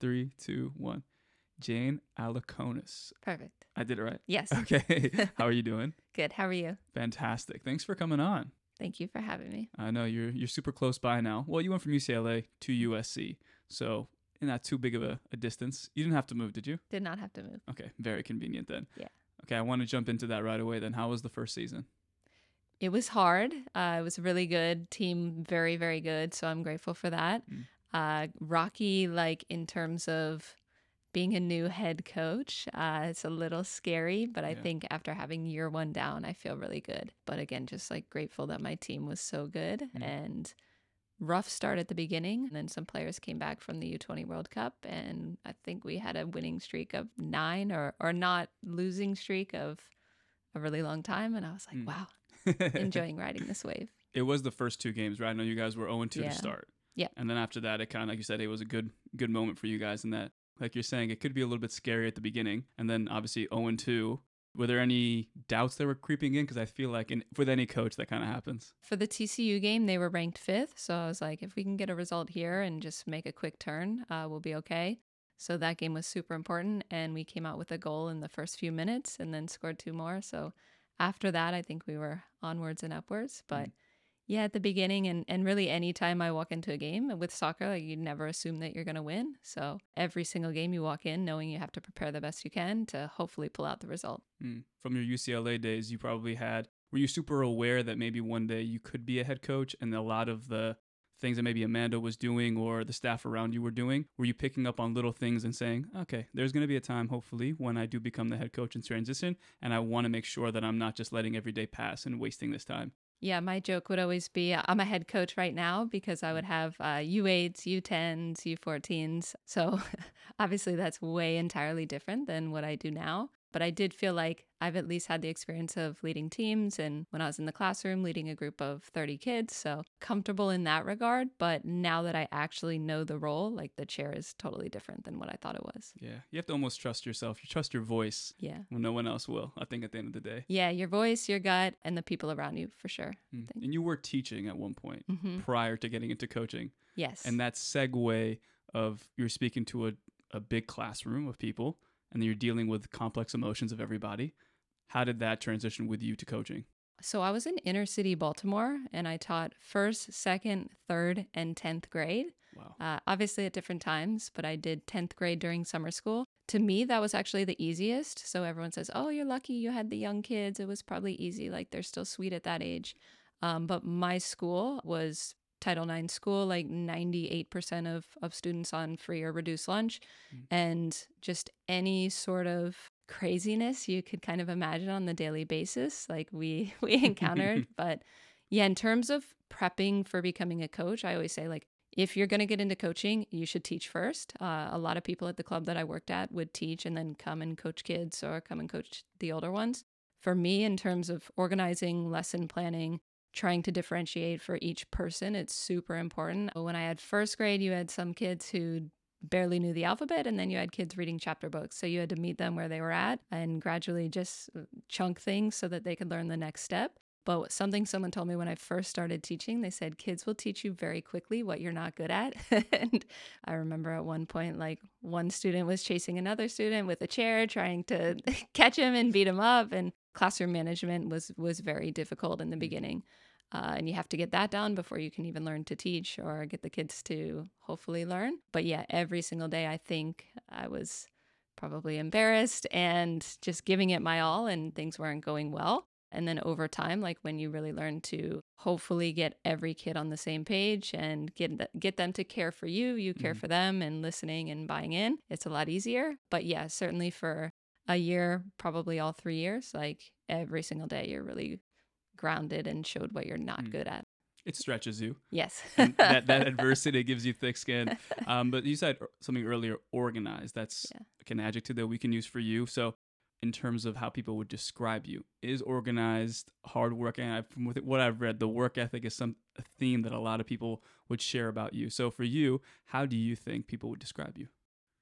Three, two, one. Jane Alukonis. Perfect. I did it right. Yes. Okay. How are you doing? Good. How are you? Fantastic. Thanks for coming on. Thank you for having me. I know you're you're super close by now. Well, you went from UCLA to USC, so not too big of a, a distance. You didn't have to move, did you? Did not have to move. Okay, very convenient then. Yeah. Okay, I want to jump into that right away. Then, how was the first season? It was hard. Uh, it was really good. Team very, very good. So I'm grateful for that. Mm. Uh, rocky, like in terms of being a new head coach, uh, it's a little scary, but I Yeah. think after having year one down, I feel really good. But again, just like grateful that my team was so good Mm. and rough start at the beginning. And then some players came back from the U20 World Cup. And I think we had a winning streak of nine or, or not losing streak of a really long time. And I was like, Mm. wow, enjoying riding this wave. it was the first two games, right? I know you guys were 0 2 Yeah. to start. Yeah. And then after that, it kind of, like you said, it was a good good moment for you guys in that, like you're saying, it could be a little bit scary at the beginning. And then obviously 0 2. Were there any doubts that were creeping in? Because I feel like in, with any coach, that kind of happens. For the TCU game, they were ranked fifth. So I was like, if we can get a result here and just make a quick turn, uh, we'll be okay. So that game was super important. And we came out with a goal in the first few minutes and then scored two more. So after that, I think we were onwards and upwards. But yeah, at the beginning, and, and really anytime I walk into a game with soccer, like you never assume that you're to win. So every single game you walk in, knowing you have to prepare the best you can to hopefully pull out the result. Mm. From your UCLA days, you probably had, were you super aware that maybe one day you could be a head coach and a lot of the things that maybe Amanda was doing or the staff around you were doing? Were you picking up on little things and saying, okay, there's going to be a time, hopefully, when I do become the head coach in transition, and I want to make sure that I'm not just letting every day pass and wasting this time? Yeah, my joke would always be I'm a head coach right now because I would have uh, U8s, U10s, U14s. So obviously that's way entirely different than what I do now. But I did feel like I've at least had the experience of leading teams and when I was in the classroom leading a group of 30 kids. So comfortable in that regard. But now that I actually know the role, like the chair is totally different than what I thought it was. Yeah, you have to almost trust yourself. You trust your voice Yeah. when no one else will, I think, at the end of the day. Yeah, your voice, your gut, and the people around you for sure. Mm. And you were teaching at one point hmm prior to getting into coaching. Yes. and that segue of you're speaking to a, a big classroom of people and then you're dealing with complex emotions of everybody how did that transition with you to coaching So I was in inner city Baltimore and I taught first, second, third, and 10th grade. wow Uh, obviously at different times, but I did 10th grade during summer school. To me, that was actually the easiest. So everyone says, oh, you're lucky you had the young kids. It was probably easy. Like they're still sweet at that age. Um, but my school was Title IX school, like 98% of, of students on free or reduced lunch. Mm. And just any sort of craziness you could kind of imagine on the daily basis, like we, we encountered. but yeah, in terms of prepping for becoming a coach, I always say, like, if you're going to get into coaching, you should teach first. Uh, a lot of people at the club that I worked at would teach and then come and coach kids or come and coach the older ones. For me, in terms of organizing, lesson planning, trying to differentiate for each person, it's super important. When I had first grade, you had some kids who barely knew the alphabet, and then you had kids reading chapter books. So you had to meet them where they were at and gradually just uh, chunk things so that they could learn the next step. But something someone told me when I first started teaching, they said kids will teach you very quickly what you're not good at. and I remember at one point, like one student was chasing another student with a chair, trying to catch him and beat him up. And classroom management was was very difficult in the beginning. Uh, and you have to get that down before you can even learn to teach or get the kids to hopefully learn. But yeah, every single day, I think I was probably embarrassed and just giving it my all, and things weren't going well. And then over time, like when you really learn to hopefully get every kid on the same page and get th- get them to care for you, you care Mhm. for them, and listening and buying in, it's a lot easier. But yeah, certainly for a year, probably all three years, like every single day, you're really grounded and showed what you're not Mm. good at. it stretches you Yes. that, that adversity gives you thick skin um, but you said something earlier organized that's Yeah. like an adjective that we can use for you so in terms of how people would describe you is organized hardworking I, from what i've read the work ethic is some a theme that a lot of people would share about you so for you how do you think people would describe you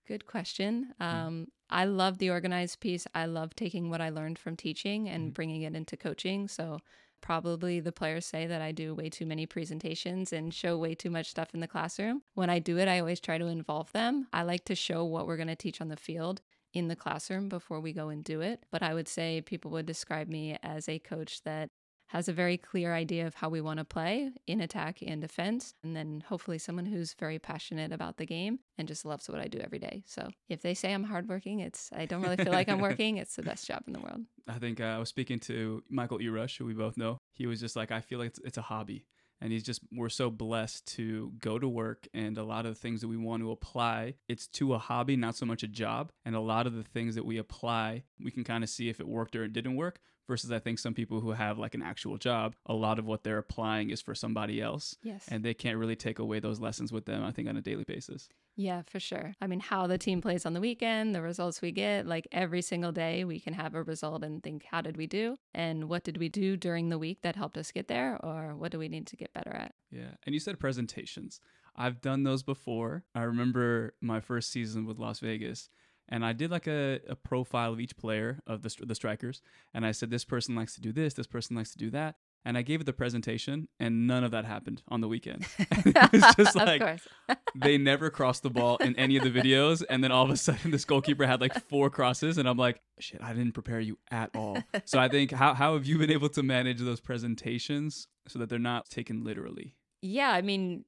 Good question. Mm. Um, I love the organized piece. I love taking what I learned from teaching and Mhm. bringing it into coaching. So probably the players say that I do way too many presentations and show way too much stuff in the classroom. When I do it, I always try to involve them. I like to show what we're going to teach on the field in the classroom before we go and do it. But I would say people would describe me as a coach that has a very clear idea of how we want to play in attack and defense. And then hopefully someone who's very passionate about the game and just loves what I do every day. So if they say I'm hardworking, it's I don't really feel like I'm working. It's the best job in the world. I think uh, I was speaking to Michael E. Rush, who we both know. He was just like, I feel like it's, it's a hobby and he's just we're so blessed to go to work and a lot of the things that we want to apply it's to a hobby not so much a job and a lot of the things that we apply we can kind of see if it worked or it didn't work versus i think some people who have like an actual job a lot of what they're applying is for somebody else Yes. and they can't really take away those lessons with them i think on a daily basis Yeah, for sure. I mean, how the team plays on the weekend, the results we get, like every single day, we can have a result and think, how did we do? And what did we do during the week that helped us get there? Or what do we need to get better at? Yeah. And you said presentations. I've done those before. I remember my first season with Las Vegas and I did like a, a profile of each player of the, the strikers. And I said, this person likes to do this, this person likes to do that. And I gave it the presentation, and none of that happened on the weekend. it's just like they never crossed the ball in any of the videos. And then all of a sudden, this goalkeeper had like four crosses, and I'm like, shit, I didn't prepare you at all. So I think, how, how have you been able to manage those presentations so that they're not taken literally? Yeah, I mean,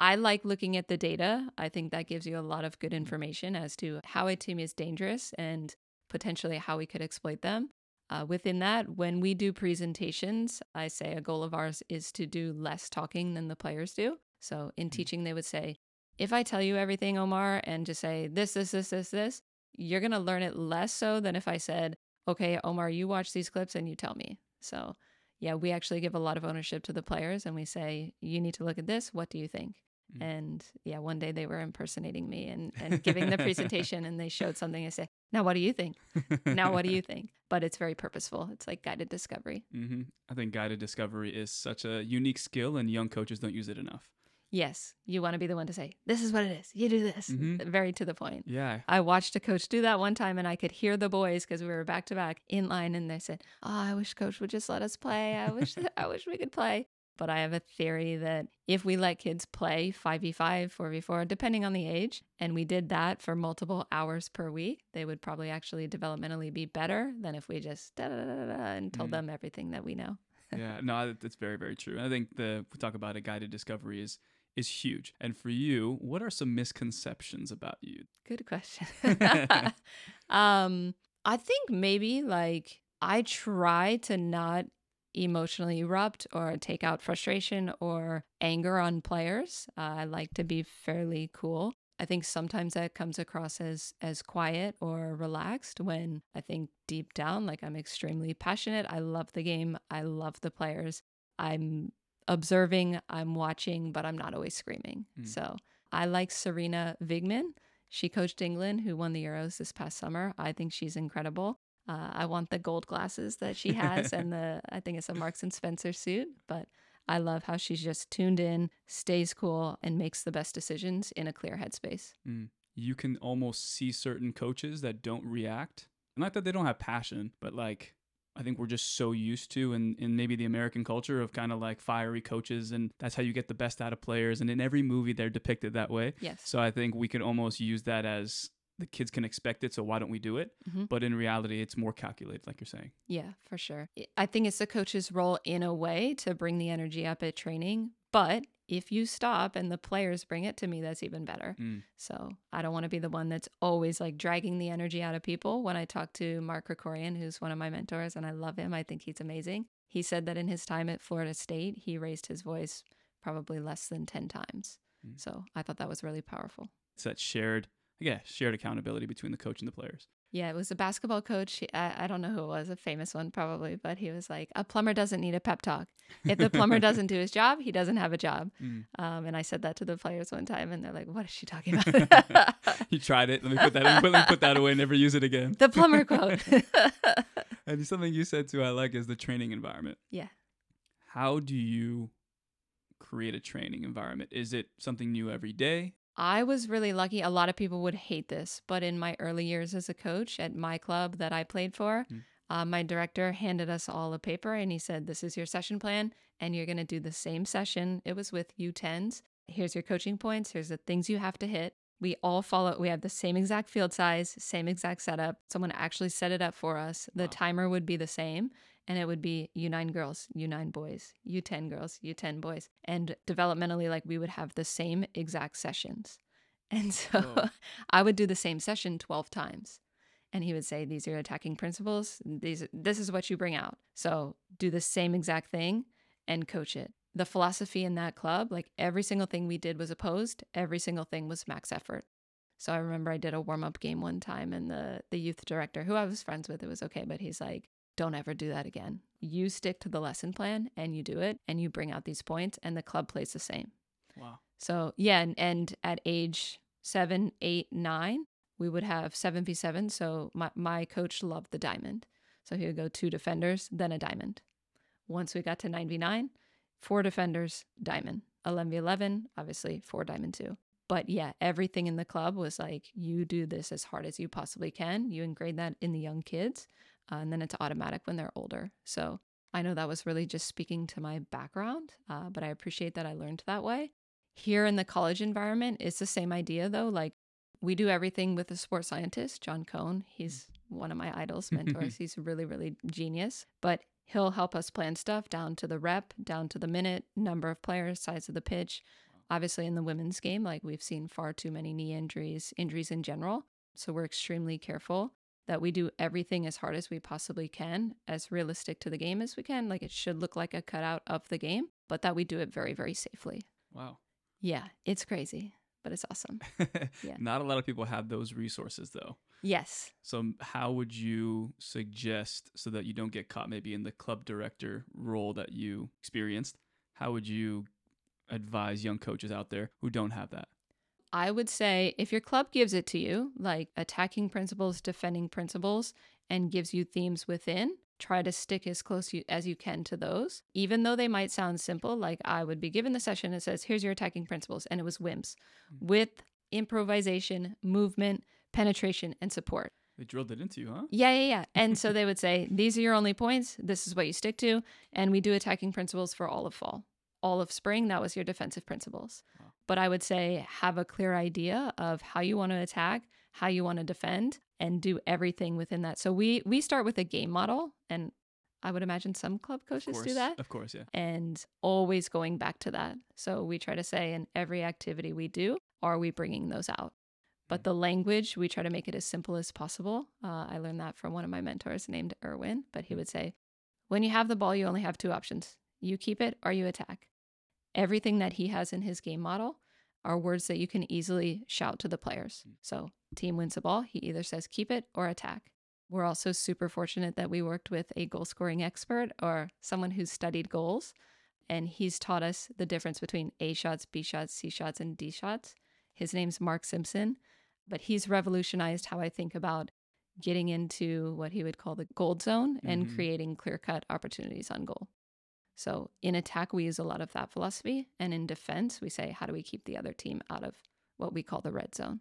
I like looking at the data. I think that gives you a lot of good information as to how a team is dangerous and potentially how we could exploit them. Uh, within that, when we do presentations, I say a goal of ours is to do less talking than the players do. So in teaching, they would say, if I tell you everything, Omar, and just say this, this, this, this, this, you're going to learn it less so than if I said, okay, Omar, you watch these clips and you tell me. So yeah, we actually give a lot of ownership to the players and we say, you need to look at this. What do you think? Mm. And yeah, one day they were impersonating me and, and giving the presentation and they showed something. I say, now what do you think? Now what do you think? But it's very purposeful. It's like guided discovery. hmm I think guided discovery is such a unique skill, and young coaches don't use it enough. Yes, you want to be the one to say, this is what it is. You do this. Mhm. Very to the point. Yeah. I watched a coach do that one time and I could hear the boys because we were back to back in line and they said, Oh, I wish coach would just let us play. I wish I wish we could play. But I have a theory that if we let kids play 5v5, 4v4, depending on the age, and we did that for multiple hours per week, they would probably actually developmentally be better than if we just da da da da, and told Mhm. them everything that we know. yeah, no, that- that's very, very true. I think the we talk about a guided discovery is is huge. And for you, what are some misconceptions about you? Good question. um, I think maybe like I try to not emotionally erupt or take out frustration or anger on players. Uh, I like to be fairly cool. I think sometimes that comes across as as quiet or relaxed when I think deep down like I'm extremely passionate. I love the game. I love the players. I'm observing, I'm watching, but I'm not always screaming. Mm. So, I like Sarina Wiegman. She coached England, who won the Euros this past summer. I think she's incredible. Uh, I want the gold glasses that she has, and the I think it's a Marks and Spencer suit. But I love how she's just tuned in, stays cool, and makes the best decisions in a clear headspace. Mm. You can almost see certain coaches that don't react. Not that they don't have passion, but like I think we're just so used to in, in maybe the American culture of kind of like fiery coaches and that's how you get the best out of players. And in every movie they're depicted that way. Yes. So I think we can almost use that as the kids can expect it, so why don't we do it? Mhm. But in reality, it's more calculated, like you're saying. Yeah, for sure. I think it's the coach's role in a way to bring the energy up at training. But if you stop and the players bring it to me, that's even better. Mm. So I don't want to be the one that's always like dragging the energy out of people. When I talk to Mark Krikorian, who's one of my mentors, and I love him, I think he's amazing. He said that in his time at Florida State, he raised his voice probably less than 10 times. Mm. So I thought that was really powerful. It's that shared, yeah, shared accountability between the coach and the players. Yeah, it was a basketball coach. He- I, I don't know who it was, a famous one probably, but he was like, a plumber doesn't need a pep talk. If the plumber doesn't do his job, he doesn't have a job. Mm. Um, and I said that to the players one time, and they're like, what is she talking about? you tried it. Let me put that. Let me put that away. Never use it again. the plumber quote. And something you said too, I like, is the training environment. Yeah. How do you create a training environment? Is it something new every day? I was really lucky. A lot of people would hate this, but in my early years as a coach at my club that I played for, Mm. Uh, my director handed us all a paper and he said, This is your session plan, and you're going to do the same session. It was with U10s. Here's your coaching points. Here's the things you have to hit. We all follow, we have the same exact field size, same exact setup. Someone actually set it up for us. The Wow. timer would be the same, and it would be U9 girls, U9 boys, U10 girls, U10 boys. And developmentally, like we would have the same exact sessions. And so Whoa. I would do the same session 12 times. And he would say, These are your attacking principles. These this is what you bring out. So do the same exact thing and coach it. The philosophy in that club, like every single thing we did was opposed, every single thing was max effort. So I remember I did a warm up game one time and the the youth director, who I was friends with, it was okay, but he's like, Don't ever do that again. You stick to the lesson plan and you do it and you bring out these points and the club plays the same. Wow. So yeah, and, and at age seven, eight, nine, we would have seven v seven. So my my coach loved the diamond, so he would go two defenders, then a diamond. Once we got to nine v nine, four defenders, diamond. Eleven v eleven, obviously four diamond two. But yeah, everything in the club was like, you do this as hard as you possibly can. You ingrain that in the young kids, uh, and then it's automatic when they're older. So I know that was really just speaking to my background, uh, but I appreciate that I learned that way. Here in the college environment, it's the same idea though. Like we do everything with a sports scientist, John Cohn. He's one of my idols, mentors. He's really, really genius. But he'll help us plan stuff down to the rep, down to the minute, number of players, size of the pitch. Obviously, in the women's game, like we've seen far too many knee injuries, injuries in general. So we're extremely careful that we do everything as hard as we possibly can, as realistic to the game as we can. Like it should look like a cutout of the game, but that we do it very, very safely. Wow. Yeah, it's crazy, but it's awesome. Yeah. Not a lot of people have those resources though. Yes. So how would you suggest so that you don't get caught maybe in the club director role that you experienced? How would you advise young coaches out there who don't have that? I would say if your club gives it to you, like attacking principles, defending principles, and gives you themes within, try to stick as close you, as you can to those. Even though they might sound simple, like I would be given the session that says, here's your attacking principles, and it was WIMS hmm. with improvisation, movement, penetration, and support. They drilled it into you, huh? Yeah, yeah, yeah. And so they would say, these are your only points. This is what you stick to. And we do attacking principles for all of fall. All of spring, that was your defensive principles. But I would say have a clear idea of how you want to attack, how you want to defend, and do everything within that. So we we start with a game model, and I would imagine some club coaches course. do that. Of course, yeah. And always going back to that. So we try to say in every activity we do, are we bringing those out? But the language, we try to make it as simple as possible. Uh, I learned that from one of my mentors named Erwin, but he would say, when you have the ball, you only have two options you keep it or you attack. Everything that he has in his game model are words that you can easily shout to the players. So, team wins the ball, he either says keep it or attack. We're also super fortunate that we worked with a goal scoring expert or someone who's studied goals, and he's taught us the difference between A shots, B shots, C shots, and D shots. His name's Mark Simpson, but he's revolutionized how I think about getting into what he would call the gold zone and Mhm. creating clear cut opportunities on goal. So in attack, we use a lot of that philosophy. And in defense, we say, how do we keep the other team out of what we call the red zone?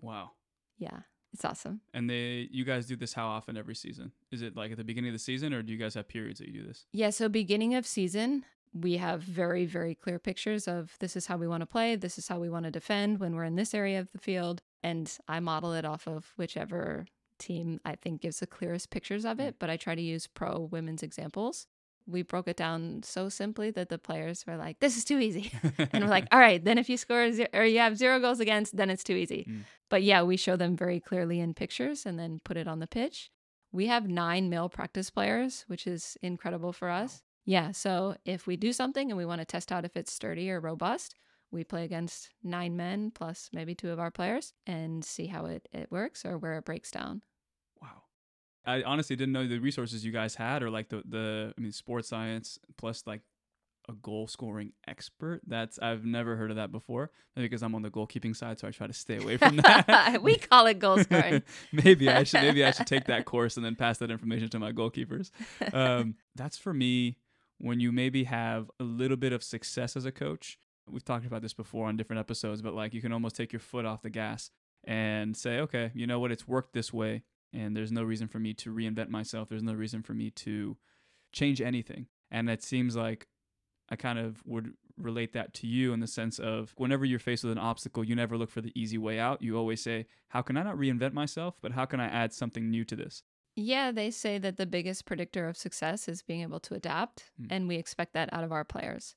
Wow. Yeah, it's awesome. And they you guys do this how often every season? Is it like at the beginning of the season or do you guys have periods that you do this? Yeah, so beginning of season, we have very, very clear pictures of this is how we want to play, this is how we want to defend when we're in this area of the field. And I model it off of whichever team I think gives the clearest pictures of it, mm. but I try to use pro women's examples. We broke it down so simply that the players were like, this is too easy. and we're like, all right, then if you score zero, or you have zero goals against, then it's too easy. Mm. But yeah, we show them very clearly in pictures and then put it on the pitch. We have nine male practice players, which is incredible for us. Yeah, so if we do something and we want to test out if it's sturdy or robust, we play against nine men plus maybe two of our players and see how it, it works or where it breaks down. I honestly didn't know the resources you guys had or like the the I mean sports science plus like a goal scoring expert. That's I've never heard of that before. Maybe because I'm on the goalkeeping side, so I try to stay away from that. we call it goal scoring. maybe I should maybe I should take that course and then pass that information to my goalkeepers. Um, that's for me when you maybe have a little bit of success as a coach. We've talked about this before on different episodes, but like you can almost take your foot off the gas and say, okay, you know what, it's worked this way. And there's no reason for me to reinvent myself. There's no reason for me to change anything. And it seems like I kind of would relate that to you in the sense of whenever you're faced with an obstacle, you never look for the easy way out. You always say, How can I not reinvent myself, but how can I add something new to this? Yeah, they say that the biggest predictor of success is being able to adapt, Mm. and we expect that out of our players.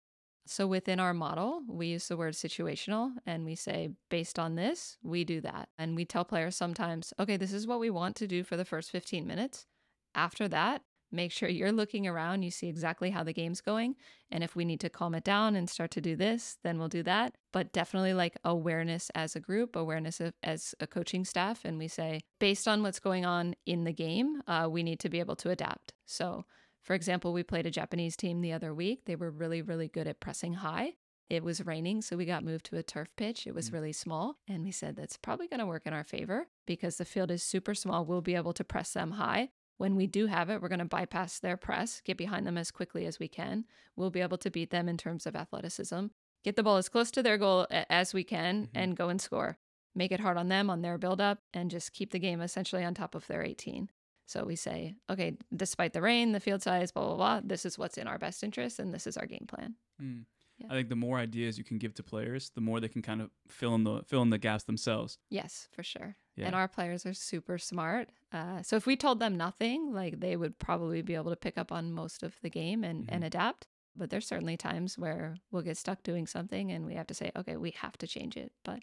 So within our model, we use the word situational and we say, based on this, we do that. And we tell players sometimes, okay, this is what we want to do for the first 15 minutes. After that, make sure you're looking around, you see exactly how the game's going. And if we need to calm it down and start to do this, then we'll do that. But definitely like awareness as a group, awareness of, as a coaching staff. And we say, based on what's going on in the game, uh, we need to be able to adapt. So, for example, we played a Japanese team the other week. They were really, really good at pressing high. It was raining, so we got moved to a turf pitch. It was Mm. really small. And we said that's probably going to work in our favor because the field is super small. We'll be able to press them high. When we do have it, we're going to bypass their press, get behind them as quickly as we can. We'll be able to beat them in terms of athleticism, get the ball as close to their goal as we can, Mhm. and go and score. Make it hard on them on their build up and just keep the game essentially on top of their 18. So we say, okay, despite the rain, the field size, blah, blah, blah, this is what's in our best interest and this is our game plan. Mm. Yeah. I think the more ideas you can give to players, the more they can kind of fill in the fill in the gaps themselves. Yes, for sure. Yeah. And our players are super smart. Uh, so if we told them nothing, like they would probably be able to pick up on most of the game and, and adapt. But there's certainly times where we'll get stuck doing something and we have to say, okay, we have to change it. But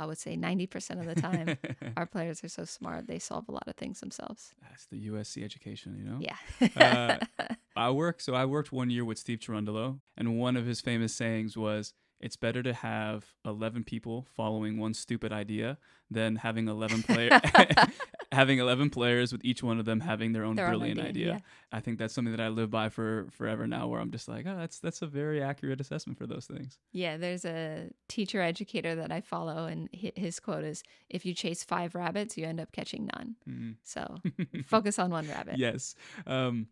I would say 90% of the time, our players are so smart, they solve a lot of things themselves. That's the USC education, you know. Yeah. Uh, I work so I worked one year with Steve Cherundolo, and one of his famous sayings was, "It's better to have eleven people following one stupid idea than having eleven player having eleven players with each one of them having their own Their own brilliant idea, idea." yeah. I think that's something that I live by for forever now, where I'm just like, "Oh, that's that's a very accurate assessment for those things." Yeah, there's a teacher educator that I follow, and his quote is If you chase five rabbits, you end up catching none. Mhm. So focus on one rabbit. yes. Um,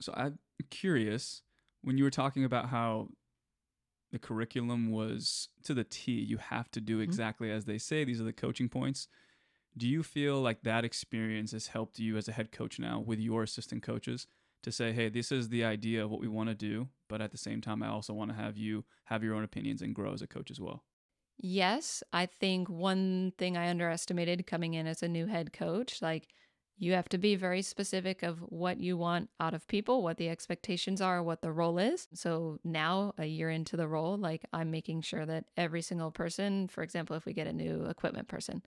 so I'm curious when you were talking about how the curriculum was to the T, you have to do mm-hmm. exactly as they say. These are the coaching points. Do you feel like that experience has helped you as a head coach now with your assistant coaches to say, hey, this is the idea of what we want to do, but at the same time, I also want to have you have your own opinions and grow as a coach as well? Yes, I think one thing I underestimated coming in as a new head coach, like you have to be very specific of what you want out of people, what the expectations are, what the role is. So now, a year into the role, like I'm making sure that every single person, for example, if we get a new equipment person,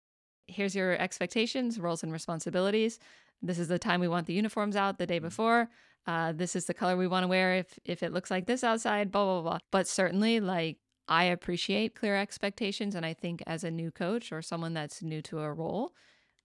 here's your expectations, roles, and responsibilities. This is the time we want the uniforms out the day before. Uh, this is the color we want to wear if if it looks like this outside. Blah blah blah. But certainly, like I appreciate clear expectations, and I think as a new coach or someone that's new to a role,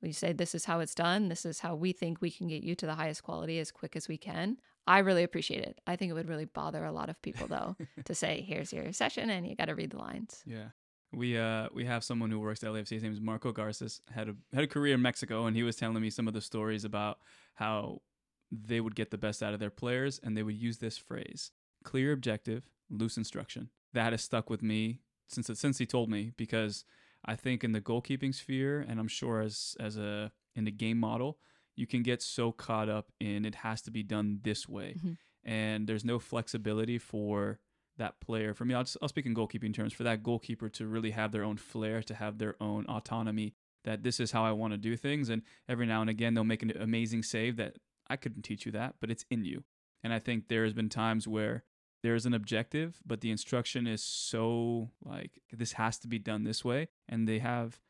we say this is how it's done. This is how we think we can get you to the highest quality as quick as we can. I really appreciate it. I think it would really bother a lot of people though to say, "Here's your session, and you got to read the lines." Yeah. We uh we have someone who works at LAFC. His name is Marco Garces. had a had a career in Mexico, and he was telling me some of the stories about how they would get the best out of their players, and they would use this phrase: clear objective, loose instruction. That has stuck with me since since he told me because I think in the goalkeeping sphere, and I'm sure as as a in the game model, you can get so caught up in it has to be done this way, Mhm. and there's no flexibility for that player. For me, I'll, just, I'll speak in goalkeeping terms. For that goalkeeper to really have their own flair, to have their own autonomy, that this is how I want to do things, and every now and again they'll make an amazing save that I couldn't teach you that, but it's in you. And I think there has been times where there's an objective, but the instruction is so like this has to be done this way, and they have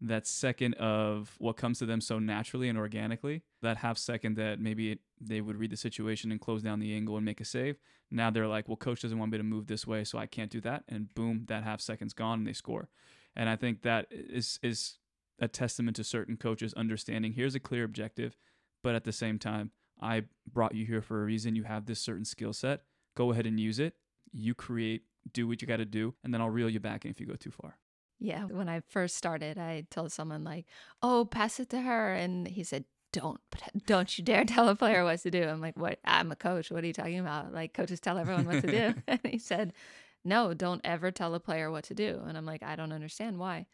that second of what comes to them so naturally and organically. That half second that maybe it, they would read the situation and close down the angle and make a save. Now they're like, well, coach doesn't want me to move this way, so I can't do that, and boom, that half second's gone and they score. And I think that is is a testament to certain coaches understanding here's a clear objective, but at the same time, I brought you here for a reason. You have this certain skill set. Go ahead and use it. You create, do what you got to do, and then I'll reel you back in if you go too far. Yeah, when I first started, I told someone like, "Oh, pass it to her," and he said, "Don't, don't you dare tell a player what to do." I'm like, "What? I'm a coach. What are you talking about? Like coaches tell everyone what to do." and he said, "No, don't ever tell a player what to do." And I'm like, "I don't understand why."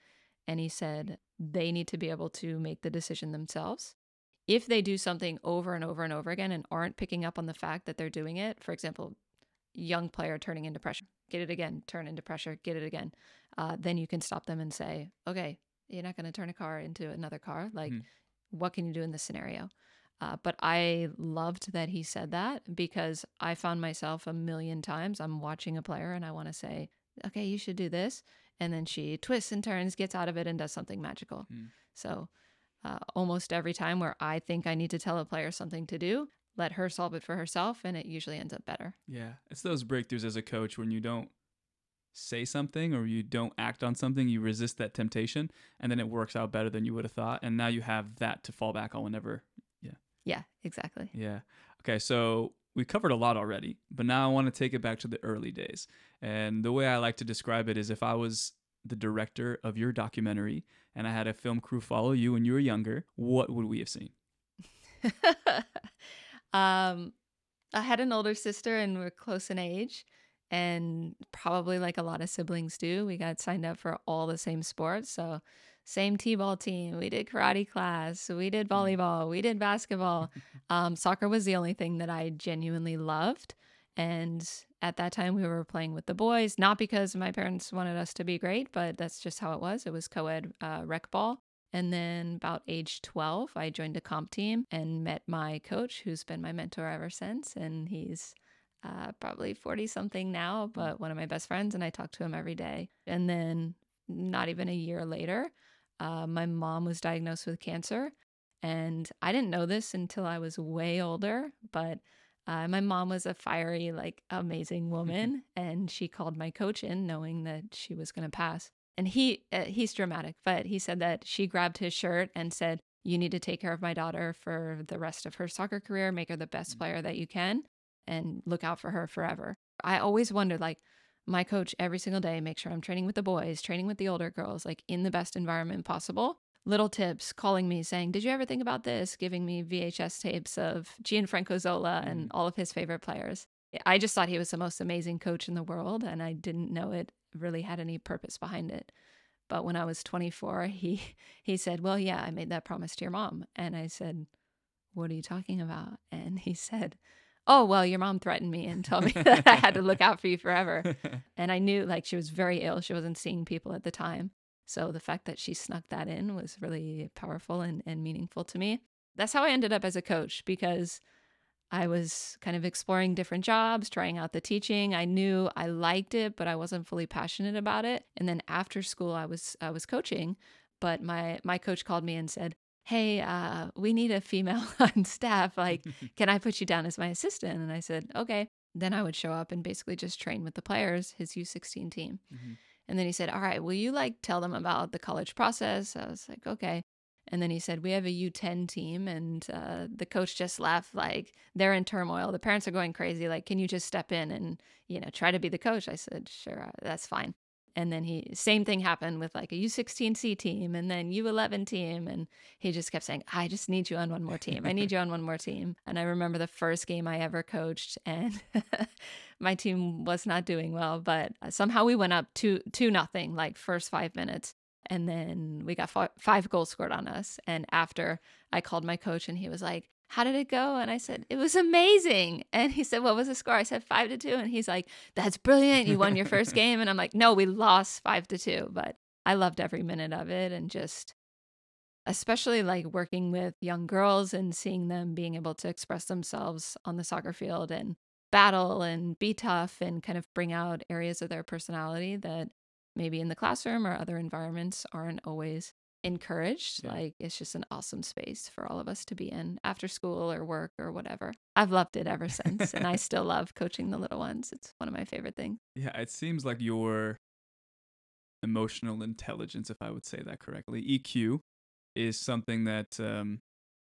And he said, "They need to be able to make the decision themselves. if they do something over and over and over again and aren't picking up on the fact that they're doing it, for example, young player turning into pressure, get it again, turn into pressure, get it again, uh, then you can stop them and say, okay, you're not going to turn a car into another car. Like, Mhm. what can you do in this scenario? Uh, but I loved that he said that because I found myself a million times. I'm watching a player and I want to say, okay, you should do this. And then she twists and turns, gets out of it, and does something magical. Mm. So uh, almost every time where I think I need to tell a player something to do, let her solve it for herself, and it usually ends up better. Yeah, it's those breakthroughs as a coach when you don't say something or you don't act on something, you resist that temptation, and then it works out better than you would have thought, and now you have that to fall back on whenever. Yeah, Yeah, exactly. Yeah. Okay, so we covered a lot already, but now I want to take it back to the early days, and the way I like to describe it is if I was the director of your documentary and I had a film crew follow you when you were younger, what would we have seen? um, I had an older sister and we're close in age. And probably like a lot of siblings do, we got signed up for all the same sports. So, same t ball team. We did karate class. We did volleyball. We did basketball. Um, soccer was the only thing that I genuinely loved. And at that time, we were playing with the boys, not because my parents wanted us to be great, but that's just how it was. It was co ed uh, rec ball. And then about age 12, I joined a comp team and met my coach, who's been my mentor ever since. And he's uh, probably 40 something now, but one of my best friends. And I talk to him every day. And then, not even a year later, uh, my mom was diagnosed with cancer. And I didn't know this until I was way older, but uh, my mom was a fiery, like amazing woman, and she called my coach in, knowing that she was going to pass. And he uh, he's dramatic, but he said that she grabbed his shirt and said, "You need to take care of my daughter for the rest of her soccer career, make her the best player that you can, and look out for her forever." I always wondered, like, my coach every single day, make sure I'm training with the boys, training with the older girls, like in the best environment possible little tips, calling me saying, Did you ever think about this? Giving me VHS tapes of Gianfranco Zola and all of his favorite players. I just thought he was the most amazing coach in the world, and I didn't know it really had any purpose behind it. But when I was 24, he he said, "Well, yeah, I made that promise to your mom." And I said, "What are you talking about?" And he said, "Oh, well, your mom threatened me and told me that I had to look out for you forever." And I knew like she was very ill. She wasn't seeing people at the time. So the fact that she snuck that in was really powerful and, and meaningful to me. That's how I ended up as a coach because I was kind of exploring different jobs, trying out the teaching. I knew I liked it, but I wasn't fully passionate about it. And then after school I was I was coaching, but my my coach called me and said, "Hey, uh, we need a female on staff. Like, can I put you down as my assistant?" And I said, "Okay." Then I would show up and basically just train with the players, his U16 team. Mhm. And then he said, All right, will you like tell them about the college process? I was like, Okay. And then he said, We have a U10 team. And uh, the coach just laughed, like, they're in turmoil. The parents are going crazy. Like, can you just step in and, you know, try to be the coach? I said, Sure, uh, that's fine. And then he, same thing happened with like a U16C team and then U11 team. And he just kept saying, I just need you on one more team. I need you on one more team. And I remember the first game I ever coached and my team was not doing well, but somehow we went up two, two nothing, like first five minutes. And then we got fi- five goals scored on us. And after I called my coach and he was like, how did it go? And I said, it was amazing. And he said, what was the score? I said, five to two. And he's like, that's brilliant. You won your first game. And I'm like, no, we lost five to two. But I loved every minute of it and just, especially like working with young girls and seeing them being able to express themselves on the soccer field and battle and be tough and kind of bring out areas of their personality that maybe in the classroom or other environments aren't always encouraged. Yeah. Like it's just an awesome space for all of us to be in after school or work or whatever. I've loved it ever since, and I still love coaching the little ones. It's one of my favorite things. Yeah, it seems like your emotional intelligence, if I would say that correctly, EQ, is something that um,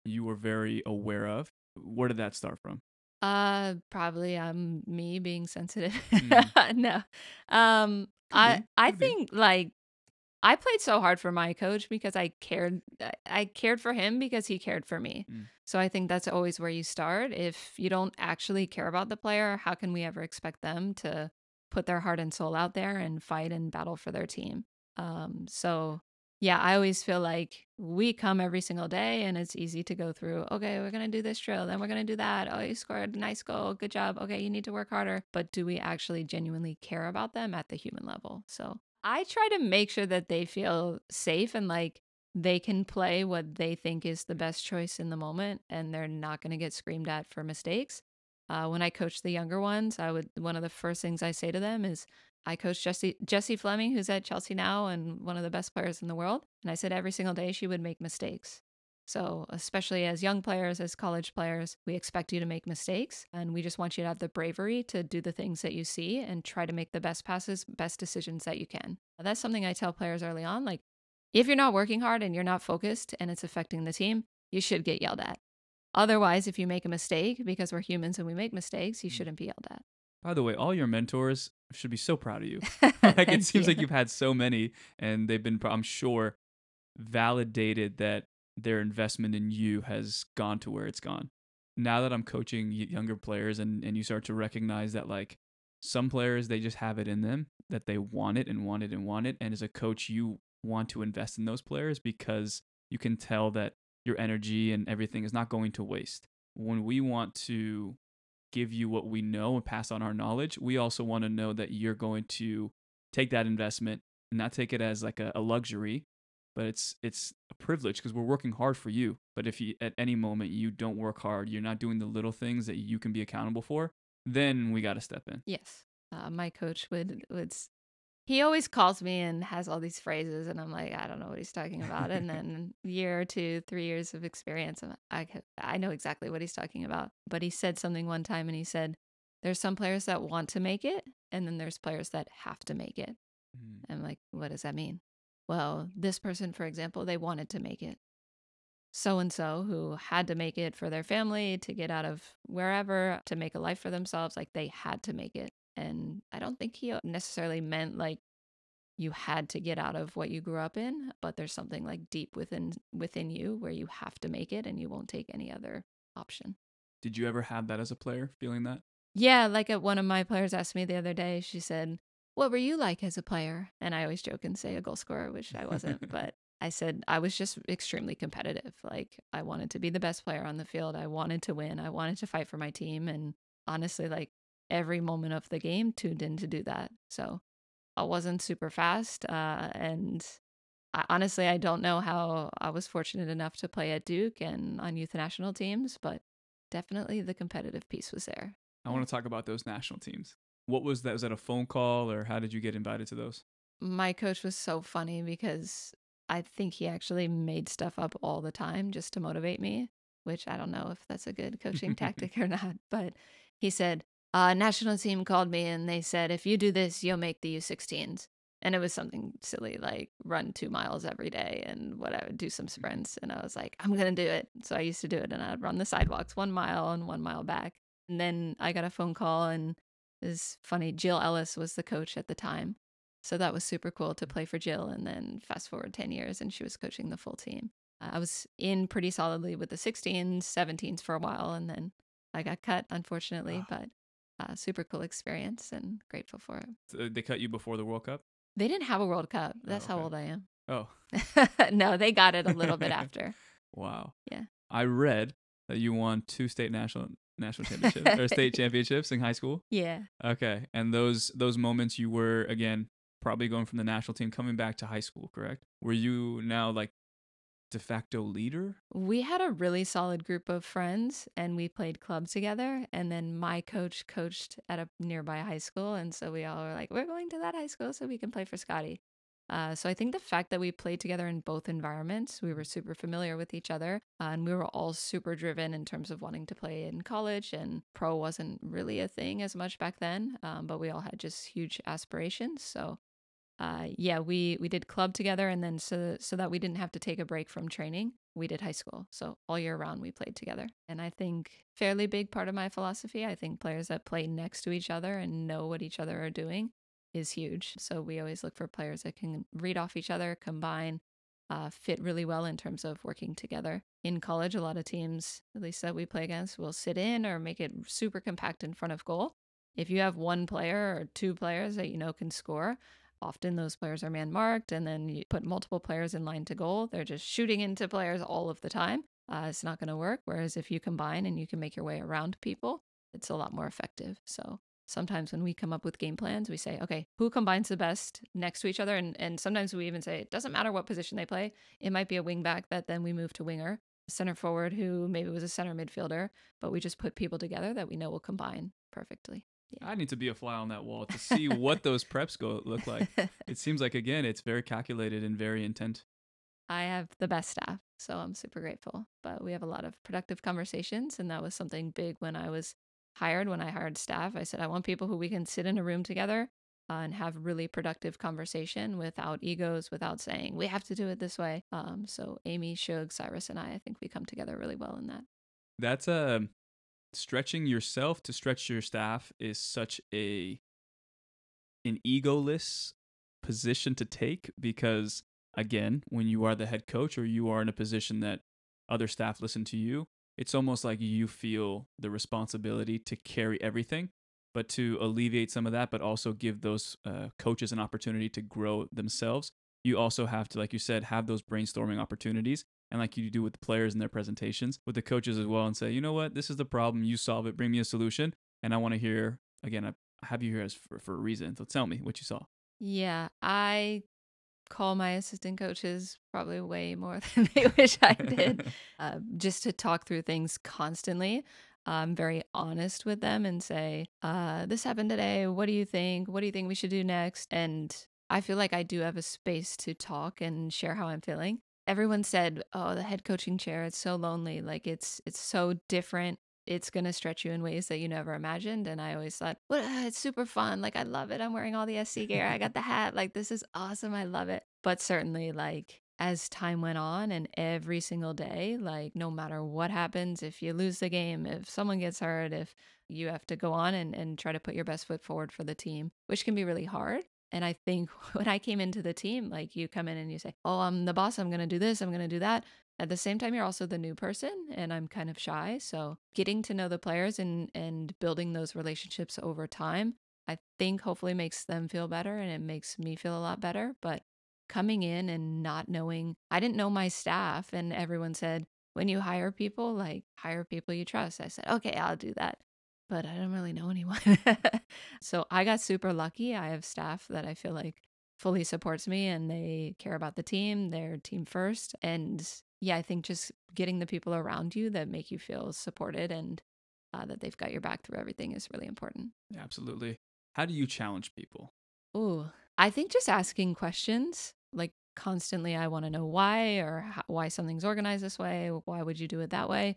you were very aware of. Where did that start from? Uh, probably um me being sensitive. Mm. no, um, Could I be, I could be. think like I played so hard for my coach because I cared. I- I cared for him because he cared for me. Mm. So I think that's always where you start. If you don't actually care about the player, how can we ever expect them to put their heart and soul out there and fight and battle for their team? Um, so Yeah, I always feel like we come every single day and it's easy to go through, okay, we're going to do this drill, then we're going to do that. Oh, you scored a nice goal. Good job. Okay, you need to work harder. But do we actually genuinely care about them at the human level? So I try to make sure that they feel safe and like they can play what they think is the best choice in the moment and they're not going to get screamed at for mistakes. Uh, when I coach the younger ones, I would one of the first things I say to them is, I coach Jessie Jessie Fleming, who's at Chelsea now and one of the best players in the world. And I said every single day she would make mistakes. So, especially as young players, as college players, we expect you to make mistakes. And we just want you to have the bravery to do the things that you see and try to make the best passes, best decisions that you can. That's something I tell players early on. Like, if you're not working hard and you're not focused and it's affecting the team, you should get yelled at. Otherwise, if you make a mistake, because we're humans and we make mistakes, you mm. shouldn't be yelled at. By the way, all your mentors should be so proud of you. like it seems you. like you've had so many, and they've been, I'm sure, validated that their investment in you has gone to where it's gone. Now that I'm coaching younger players, and and you start to recognize that like some players they just have it in them that they want it and want it and want it, and as a coach you want to invest in those players because you can tell that your energy and everything is not going to waste. When we want to give you what we know and pass on our knowledge, we also want to know that you're going to take that investment and not take it as like a, a luxury, but it's it's a privilege because we're working hard for you. But if you at any moment you don't work hard, you're not doing the little things that you can be accountable for, then we got to step in. Yes. Uh, my coach would would he always calls me and has all these phrases and i'm like i don't know what he's talking about and then year or two three years of experience i i know exactly what he's talking about but he said something one time and he said there's some players that want to make it and then there's players that have to make it. Mm. i'm like what does that mean? Well this person for example they wanted to make it. So and so who had to make it for their family to get out of wherever to make a life for themselves like they had to make it and I don't think he uh, necessarily meant like you had to get out of what you grew up in, but there's something like deep within within you where you have to make it and you won't take any other option. Did you ever have that as a player, feeling that? Yeah, like a, one of my players asked me the other day, she said, What were you like as a player? And I always joke and say a goal scorer, which I wasn't, but I said I was just extremely competitive. Like I wanted to be the best player on the field. I wanted to win. I wanted to fight for my team. And honestly, like every moment of the game tuned in to do that. So I wasn't super fast. Uh, and I, honestly, I don't know how I was fortunate enough to play at Duke and on youth national teams, but definitely the competitive piece was there. I want to talk about those national teams. What was that? Was that a phone call or how did you get invited to those? My coach was so funny because I think he actually made stuff up all the time just to motivate me, which I don't know if that's a good coaching tactic or not. But he said, uh, national team called me and they said, if you do this, you'll make the U16s. And it was something silly like run two miles every day and whatever, do some sprints. And I was like, I'm going to do it. So I used to do it and I'd run the sidewalks one mile and one mile back. And then I got a phone call and it's funny. Jill Ellis was the coach at the time. So that was super cool to play for Jill. And then fast forward 10 years and she was coaching the full team. I was in pretty solidly with the 16s, 17s for a while. And then I got cut, unfortunately. But uh, super cool experience and grateful for it. So they cut you before the World Cup? They didn't have a World Cup. Oh, That's oh, okay. how old I am. Oh. no, they got it a little bit after. Wow. Yeah. I read that you won two state national national championships or state championships in high school. Yeah. Okay. And those those moments you were again probably going from the national team coming back to high school, correct? Were you now like de facto leader? We had a really solid group of friends and we played club together. And then my coach coached at a nearby high school. And so we all were like, we're going to that high school so we can play for Scotty. Uh, so I think the fact that we played together in both environments, we were super familiar with each other, uh, and we were all super driven in terms of wanting to play in college. And pro wasn't really a thing as much back then, um, but we all had just huge aspirations. So uh, yeah, we we did club together, and then so so that we didn't have to take a break from training, we did high school. So all year round, we played together. And I think fairly big part of my philosophy. I think players that play next to each other and know what each other are doing is huge. So we always look for players that can read off each other, combine, uh, fit really well in terms of working together. In college, a lot of teams, at least that we play against, will sit in or make it super compact in front of goal. If you have one player or two players that you know can score, often those players are man marked, and then you put multiple players in line to goal. They're just shooting into players all of the time. Uh, it's not going to work. Whereas if you combine and you can make your way around people, it's a lot more effective. So sometimes when we come up with game plans, we say, okay, who combines the best next to each other? And, and sometimes we even say, it doesn't matter what position they play. It might be a wing back that then we move to winger, center forward who maybe was a center midfielder, but we just put people together that we know will combine perfectly. Yeah. I need to be a fly on that wall to see what those preps go look like. It seems like again, it's very calculated and very intent. I have the best staff, so I'm super grateful. But we have a lot of productive conversations, and that was something big when I was hired. When I hired staff, I said I want people who we can sit in a room together uh, and have really productive conversation without egos, without saying we have to do it this way. Um, so Amy, Shug, Cyrus, and I, I think we come together really well in that. That's a um, stretching yourself to stretch your staff is such a an egoless position to take because again when you are the head coach or you are in a position that other staff listen to you it's almost like you feel the responsibility to carry everything but to alleviate some of that but also give those uh, coaches an opportunity to grow themselves you also have to like you said have those brainstorming opportunities and like you do with the players in their presentations with the coaches as well and say you know what this is the problem you solve it bring me a solution and i want to hear again i have you here as for, for a reason so tell me what you saw yeah i call my assistant coaches probably way more than they wish i did uh, just to talk through things constantly I'm very honest with them and say, uh, this happened today. What do you think? What do you think we should do next? And I feel like I do have a space to talk and share how I'm feeling everyone said, "Oh, the head coaching chair, it's so lonely. Like it's it's so different. It's going to stretch you in ways that you never imagined." And I always thought, "Well, uh, it's super fun. Like I love it. I'm wearing all the SC gear. I got the hat. Like this is awesome. I love it." But certainly like as time went on and every single day, like no matter what happens, if you lose the game, if someone gets hurt, if you have to go on and, and try to put your best foot forward for the team, which can be really hard. And I think when I came into the team, like you come in and you say, Oh, I'm the boss. I'm going to do this. I'm going to do that. At the same time, you're also the new person and I'm kind of shy. So getting to know the players and, and building those relationships over time, I think hopefully makes them feel better and it makes me feel a lot better. But coming in and not knowing, I didn't know my staff and everyone said, when you hire people, like hire people you trust. I said, okay, I'll do that but I don't really know anyone. so I got super lucky. I have staff that I feel like fully supports me and they care about the team, they're team first. And yeah, I think just getting the people around you that make you feel supported and uh, that they've got your back through everything is really important. Yeah, absolutely. How do you challenge people? Oh, I think just asking questions like constantly, I want to know why or how, why something's organized this way. Why would you do it that way?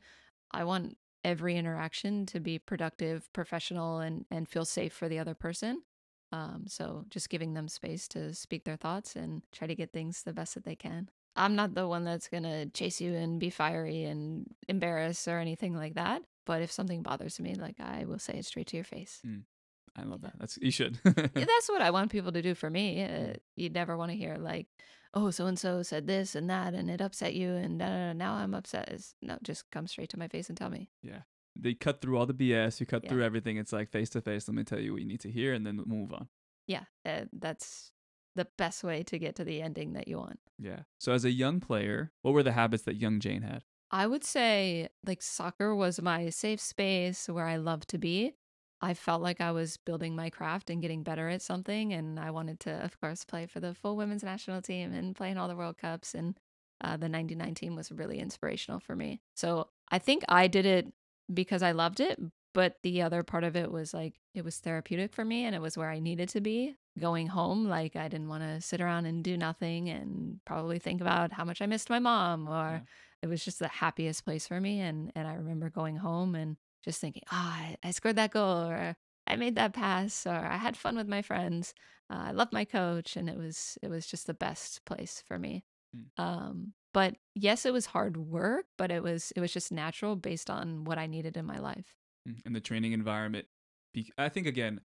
I want every interaction to be productive, professional, and and feel safe for the other person. Um, so just giving them space to speak their thoughts and try to get things the best that they can. I'm not the one that's gonna chase you and be fiery and embarrass or anything like that. But if something bothers me, like I will say it straight to your face. Mm. I love that. That's you should. yeah, that's what I want people to do for me. Uh, you'd never want to hear like, "Oh, so and so said this and that, and it upset you, and uh, now I'm upset." It's, no, just come straight to my face and tell me. Yeah, they cut through all the BS. You cut yeah. through everything. It's like face to face. Let me tell you what you need to hear, and then move on. Yeah, uh, that's the best way to get to the ending that you want. Yeah. So as a young player, what were the habits that young Jane had? I would say like soccer was my safe space where I love to be. I felt like I was building my craft and getting better at something. And I wanted to, of course, play for the full women's national team and play in all the World Cups. And uh, the 99 team was really inspirational for me. So I think I did it because I loved it. But the other part of it was like, it was therapeutic for me and it was where I needed to be going home. Like, I didn't want to sit around and do nothing and probably think about how much I missed my mom or. Yeah. It was just the happiest place for me, and and I remember going home and just thinking, ah, oh, I scored that goal, or I made that pass, or I had fun with my friends. Uh, I love my coach, and it was it was just the best place for me. Mm. Um, but yes, it was hard work, but it was it was just natural based on what I needed in my life. Mm, and the training environment, I think again,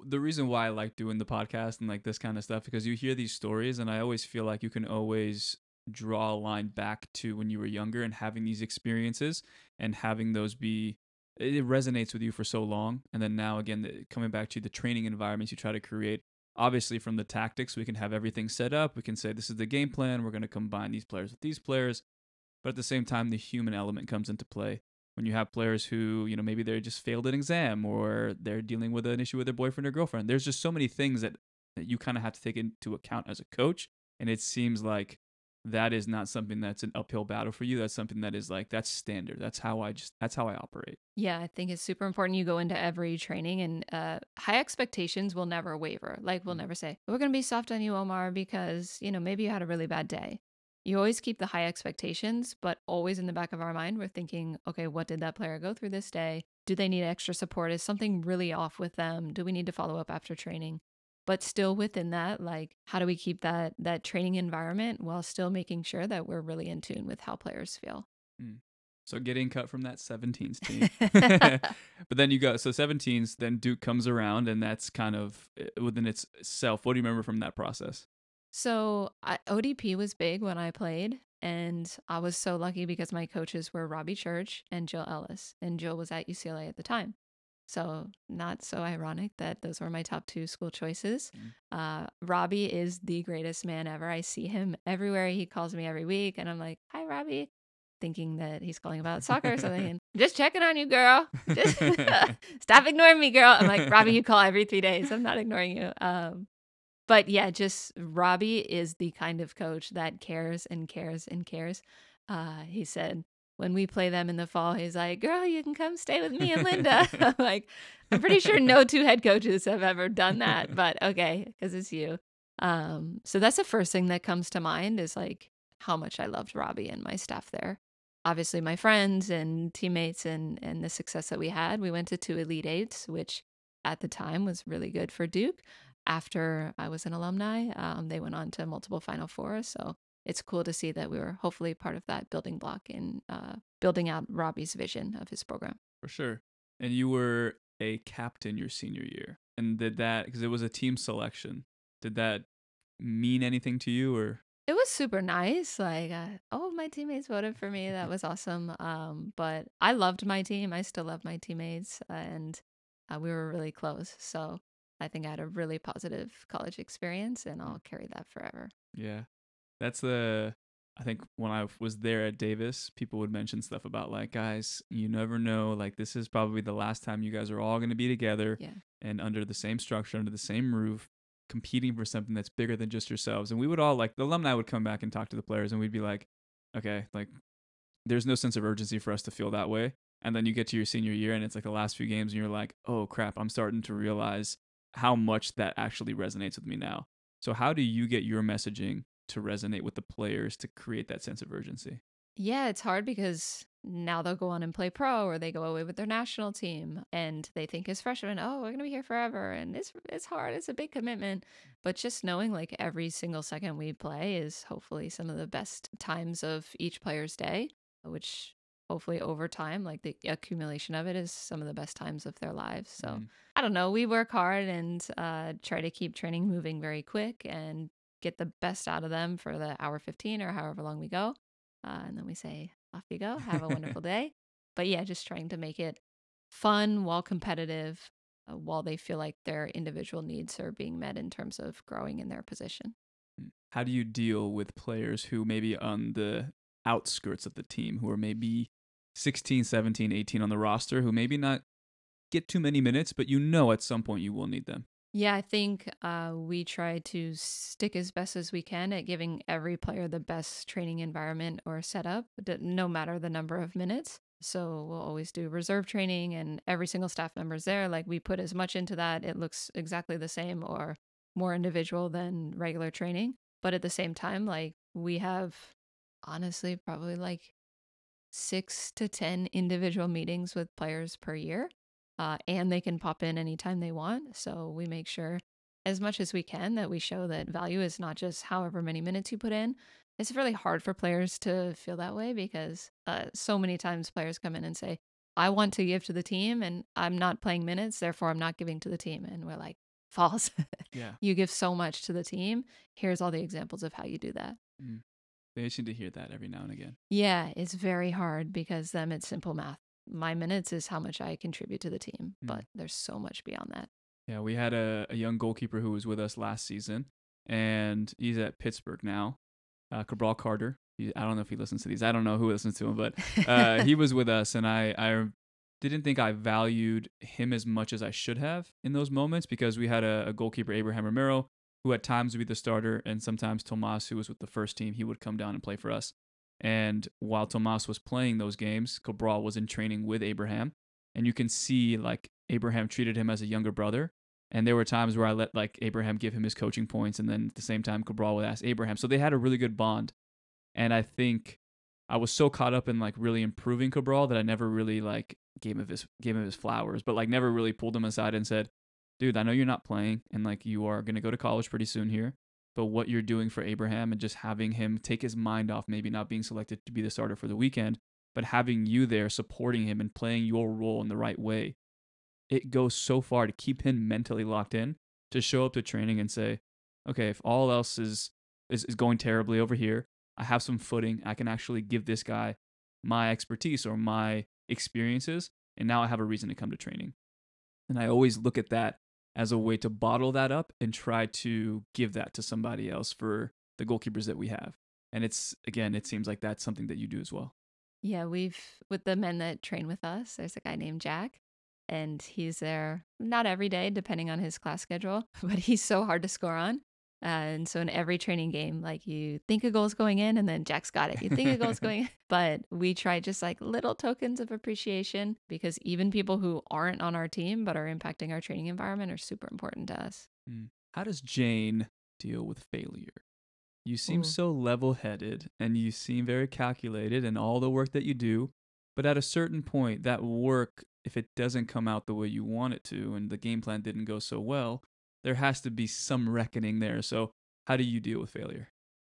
the reason why I like doing the podcast and like this kind of stuff because you hear these stories, and I always feel like you can always draw a line back to when you were younger and having these experiences and having those be it resonates with you for so long. And then now again coming back to the training environments you try to create obviously from the tactics we can have everything set up. We can say this is the game plan. We're going to combine these players with these players. But at the same time the human element comes into play. When you have players who you know maybe they just failed an exam or they're dealing with an issue with their boyfriend or girlfriend there's just so many things that, that you kind of have to take into account as a coach. And it seems like that is not something that's an uphill battle for you that's something that is like that's standard that's how i just that's how i operate Yeah, I think it's super important. You go into every training and uh, high expectations will never waver. Like, we'll Mhm. never say, we're going to be soft on you, Omar, because, you know, maybe you had a really bad day. You always keep the high expectations, but always in the back of our mind, we're thinking, okay, what did that player go through this day? Do they need extra support? Is something really off with them? Do we need to follow up after training? But still within that, like, how do we keep that that training environment while still making sure that we're really in tune with how players feel? so getting cut from that 17s team but then you go so 17s then duke comes around and that's kind of uh, within itself what do you remember from that process So I, ODP was big when I played, and I was so lucky because my coaches were Robbie Church and Jill Ellis, and Jill was at UCLA at the time. So not so ironic that those were my top two school choices. Mm. Uh, Robbie is the greatest man ever. I see him everywhere. He calls me every week, and I'm like, "Hi, Robbie," thinking that he's calling about soccer or something. And, Just checking on you, girl. Just stop ignoring me, girl. I'm like, Robbie, you call every three days. I'm not ignoring you. Um, but yeah, just Robbie is the kind of coach that cares and cares and cares. Uh, he said when we play them in the fall, he's like, "Girl, you can come stay with me and Linda." I'm like, I'm pretty sure no two head coaches have ever done that, but okay, because it's you. Um, so that's the first thing that comes to mind is like how much I loved Robbie and my staff there. Obviously, my friends and teammates and and the success that we had. We went to two Elite Eights, which at the time was really good for Duke after I was an alumni. Um, they went on to multiple Final Fours. So it's cool to see that we were hopefully part of that building block in uh, building out Robbie's vision of his program. for sure and you were a captain your senior year and did that because it was a team selection did that mean anything to you or It was super nice. Like, uh, oh, my teammates voted for me. That was awesome. Um, but I loved my team. I still love my teammates, and uh, we were really close. So I think I had a really positive college experience, and I'll carry that forever. Yeah. That's the I think when I was there at Davis, people would mention stuff about like, guys, you never know, like this is probably the last time you guys are all going to be together Yeah. and under the same structure, under the same roof, competing for something that's bigger than just yourselves. And we would all like the alumni would come back and talk to the players and we'd be like, okay, like there's no sense of urgency for us to feel that way. And then you get to your senior year and it's like the last few games and you're like, oh crap, I'm starting to realize how much that actually resonates with me now. So how do you get your messaging to resonate with the players to create that sense of urgency? Yeah, it's hard because now they'll go on and play pro or they go away with their national team and they think as freshmen, oh, we're gonna be here forever. And it's it's hard, it's a big commitment. But just knowing like every single second we play is hopefully some of the best times of each player's day, which hopefully over time, like the accumulation of it is some of the best times of their lives. So Mm. I don't know. We work hard and uh, try to keep training moving very quick and get the best out of them for the hour 15 or however long we go. Uh, and then we say, off you go. Have a wonderful day. But yeah, just trying to make it fun while competitive, uh, while they feel like their individual needs are being met in terms of growing in their position. How do you deal with players who maybe on the outskirts of the team who are maybe 16, 17, 18 on the roster who maybe not get too many minutes, but you know at some point you will need them? Yeah, I think uh, we try to stick as best as we can at giving every player the best training environment or setup, no matter the number of minutes. So we'll always do reserve training, and every single staff member's there. Like we put as much into that, it looks exactly the same or more individual than regular training. But at the same time, like we have honestly probably like six to 10 individual meetings with players per year uh, and they can pop in anytime they want. So we make sure, as much as we can, that we show that value is not just however many minutes you put in. It's really hard for players to feel that way because uh, so many times players come in and say, I want to give to the team and I'm not playing minutes, therefore I'm not giving to the team. And we're like, false. Yeah. you give so much to the team. Here's all the examples of how you do that. They just need to hear that every now and again. Yeah, it's very hard because then it's simple math. My minutes is how much I contribute to the team, Mm. but there's so much beyond that. Yeah, we had a, a young goalkeeper who was with us last season, and he's at Pittsburgh now. Uh, Cabral Carter. He, I don't know if he listens to these. I don't know who listens to him, but uh, he was with us, and I, I didn't think I valued him as much as I should have in those moments because we had a, a goalkeeper, Abraham Romero, who at times would be the starter, and sometimes Tomas, who was with the first team, he would come down and play for us. And while Tomas was playing those games, Cabral was in training with Abraham, and you can see like Abraham treated him as a younger brother. And there were times where I let like Abraham give him his coaching points, and then at the same time Cabral would ask Abraham. So they had a really good bond. And I think I was so caught up in like really improving Cabral that I never really like gave him his gave him his flowers, but like never really pulled him aside and said, "Dude, I know you're not playing, and like you are gonna go to college pretty soon here, but what you're doing for Abraham and just having him take his mind off maybe not being selected to be the starter for the weekend, but having you there supporting him and playing your role in the right way, it goes so far to keep him mentally locked in to show up to training and say, okay, if all else is is, is going terribly over here, I have some footing. I can actually give this guy my expertise or my experiences, and now I have a reason to come to training. And I always look at that as a way to bottle that up and try to give that to somebody else for the goalkeepers that we have. And it's again, it seems like that's something that you do as well. Yeah, we've with the men that train with us, there's a guy named Jack, and he's there not every day, depending on his class schedule, but he's so hard to score on. Uh, and so in every training game, like you think a goal's going in and then Jack's got it. You think a goal's going in. But we try just like little tokens of appreciation because even people who aren't on our team but are impacting our training environment are super important to us. Mm. How does Jane deal with failure? You seem Ooh. so level headed and you seem very calculated in all the work that you do. But at a certain point, that work, if it doesn't come out the way you want it to and the game plan didn't go so well, there has to be some reckoning there. So, how do you deal with failure?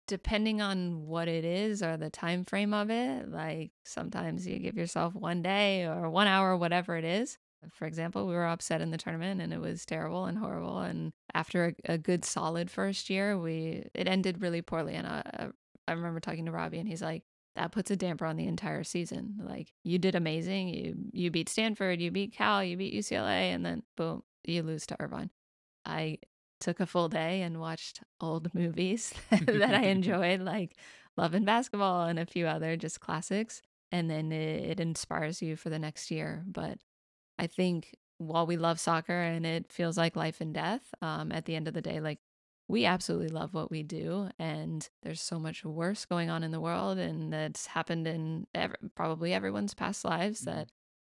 Depending on what it is or the time frame of it, like sometimes you give yourself one day or one hour, whatever it is. For example, we were upset in the tournament and it was terrible and horrible. And after a, a good solid first year, we it ended really poorly. And I, I remember talking to Robbie and he's like, that puts a damper on the entire season. Like you did amazing. You you beat Stanford, you beat Cal, you beat UCLA, and then boom, you lose to Irvine. I took a full day and watched old movies that I enjoyed, like Love and Basketball and a few other just classics. And then it, it inspires you for the next year. But I think while we love soccer and it feels like life and death, um, at the end of the day, like we absolutely love what we do. And there's so much worse going on in the world. And that's happened in ev- probably everyone's past lives Mhm. that,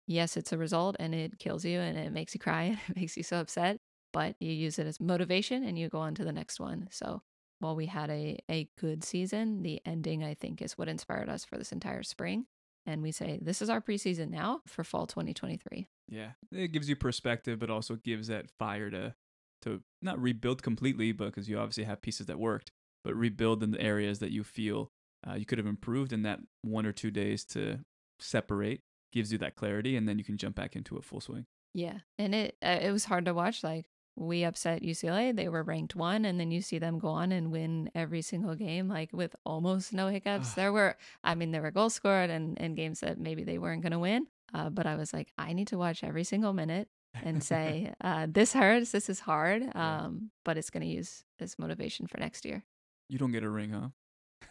yes, it's a result and it kills you and it makes you cry and it makes you so upset but you use it as motivation and you go on to the next one. So while we had a, a good season, the ending, I think, is what inspired us for this entire spring. And we say, this is our preseason now for fall 2023. Yeah, it gives you perspective, but also gives that fire to to not rebuild completely, but because you obviously have pieces that worked, but rebuild in the areas that you feel uh, you could have improved in that one or two days to separate gives you that clarity, and then you can jump back into a full swing. Yeah. And it, uh, it was hard to watch. Like, we upset UCLA. They were ranked one, and then you see them go on and win every single game, like with almost no hiccups. There were, I mean, there were goals scored and, and games that maybe they weren't going to win. Uh, but I was like, I need to watch every single minute and say, uh, this hurts, this is hard, um, but it's going to use as motivation for next year. You don't get a ring, huh?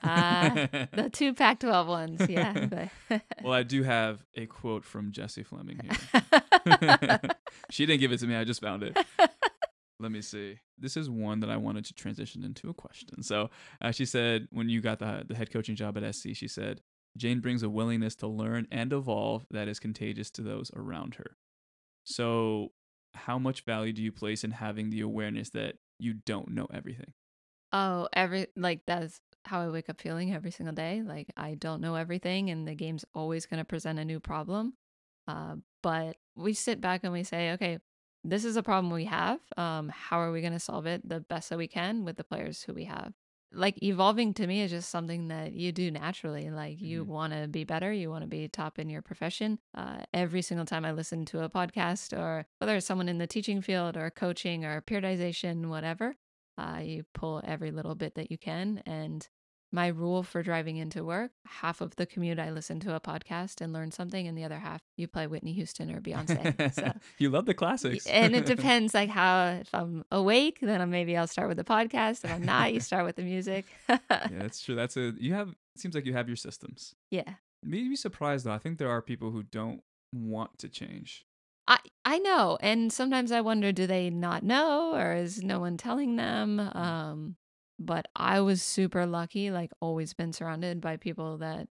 Uh, the two Pac 12 ones, yeah. But well, I do have a quote from Jessie Fleming here. she didn't give it to me. I just found it. Let me see. This is one that I wanted to transition into a question. So uh, she said, when you got the, the head coaching job at SC, she said, Jane brings a willingness to learn and evolve that is contagious to those around her. So, how much value do you place in having the awareness that you don't know everything? Oh, every like that's how I wake up feeling every single day. Like I don't know everything, and the game's always going to present a new problem. Uh, but we sit back and we say, okay, this is a problem we have. Um, how are we going to solve it the best that we can with the players who we have? Like evolving to me is just something that you do naturally. Like you Mhm. want to be better, you want to be top in your profession. Uh, every single time I listen to a podcast, or whether it's someone in the teaching field or coaching or periodization, whatever, uh, you pull every little bit that you can. And my rule for driving into work half of the commute I listen to a podcast and learn something, and the other half you play Whitney Houston or Beyonce. So, you love the classics. and it depends like how, if I'm awake, then maybe I'll start with the podcast. If I'm not, you start with the music. yeah, that's true. That's a, you have, it seems like you have your systems. yeah. Maybe be surprised though. I think there are people who don't want to change. I I know, and sometimes I wonder, do they not know, or is no one telling them? Um, but I was super lucky, like always been surrounded by people that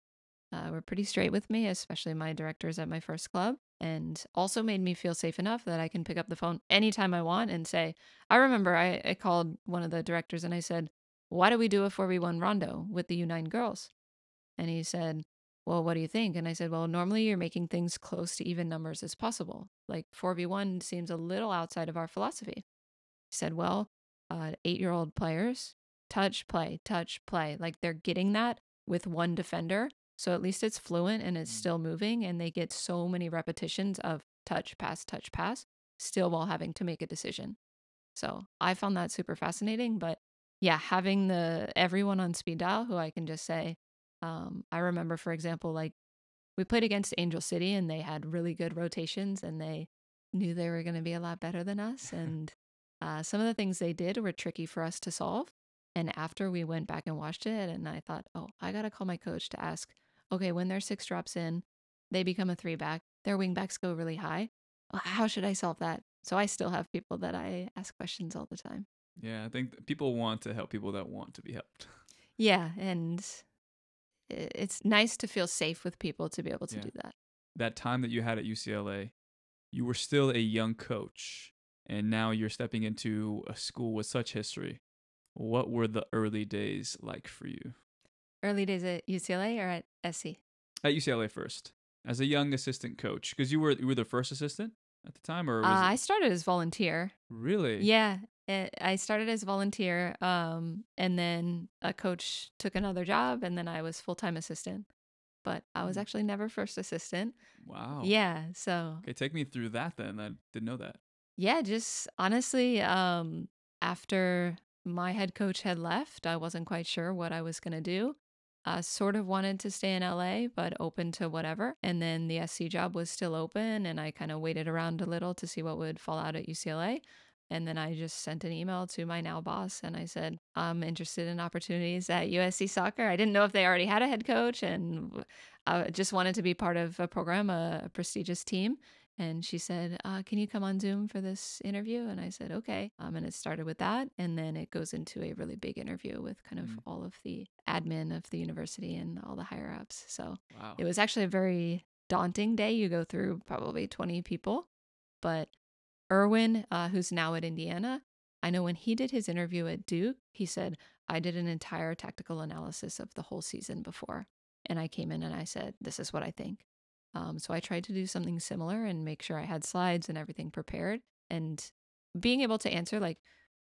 uh, were pretty straight with me, especially my directors at my first club, and also made me feel safe enough that I can pick up the phone anytime I want and say. I remember I, I called one of the directors and I said, "Why do we do a four v one rondo with the U9 girls?" And he said, well, what do you think? And I said, well, normally you're making things close to even numbers as possible. Like 4v1 seems a little outside of our philosophy. He said, well, uh, eight year old players, touch, play, touch, play. Like they're getting that with one defender. So at least it's fluent and it's still moving. And they get so many repetitions of touch, pass, touch, pass, still while having to make a decision. So I found that super fascinating. But yeah, having the everyone on speed dial who I can just say, um, I remember, for example, like we played against Angel City and they had really good rotations and they knew they were going to be a lot better than us. And uh, some of the things they did were tricky for us to solve. And after we went back and watched it, and I thought, oh, I got to call my coach to ask, okay, when their six drops in, they become a three back, their wing backs go really high. How should I solve that? So I still have people that I ask questions all the time. Yeah, I think people want to help people that want to be helped. Yeah. And it's nice to feel safe with people to be able to Yeah. do that. That time that you had at UCLA, you were still a young coach, and now you're stepping into a school with such history. What were the early days like for you? Early days at UCLA or at SC? At UCLA first, as a young assistant coach, because you were you were the first assistant at the time, or Uh, I started as volunteer. really? Yeah, it, I started as volunteer, um, and then a coach took another job, and then I was full time assistant. But I was Mm. actually never first assistant. Wow. Yeah, so Okay, take me through that then. I didn't know that. yeah, just honestly, um, after my head coach had left, I wasn't quite sure what I was gonna do. I sort of wanted to stay in LA, but open to whatever. And then the SC job was still open, and I kind of waited around a little to see what would fall out at UCLA. And then I just sent an email to my now boss and I said, I'm interested in opportunities at USC soccer. I didn't know if they already had a head coach and I just wanted to be part of a program, a prestigious team. And she said, uh, Can you come on Zoom for this interview? And I said, Okay. Um, and it started with that. And then it goes into a really big interview with kind of Mm. all of the admin of the university and all the higher ups. So Wow. it was actually a very daunting day. You go through probably 20 people. But Erwin, uh, who's now at Indiana, I know when he did his interview at Duke, he said, I did an entire tactical analysis of the whole season before. And I came in and I said, This is what I think. Um, so I tried to do something similar and make sure I had slides and everything prepared and being able to answer, like,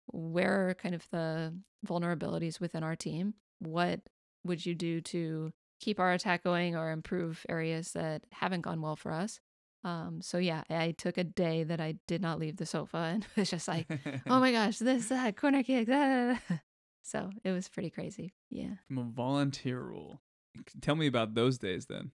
where are kind of the vulnerabilities within our team? What would you do to keep our attack going or improve areas that haven't gone well for us? Um, so yeah, I took a day that I did not leave the sofa and was just like, oh my gosh, this, that, corner kick. So it was pretty crazy. Yeah. From a volunteer role. Tell me about those days then.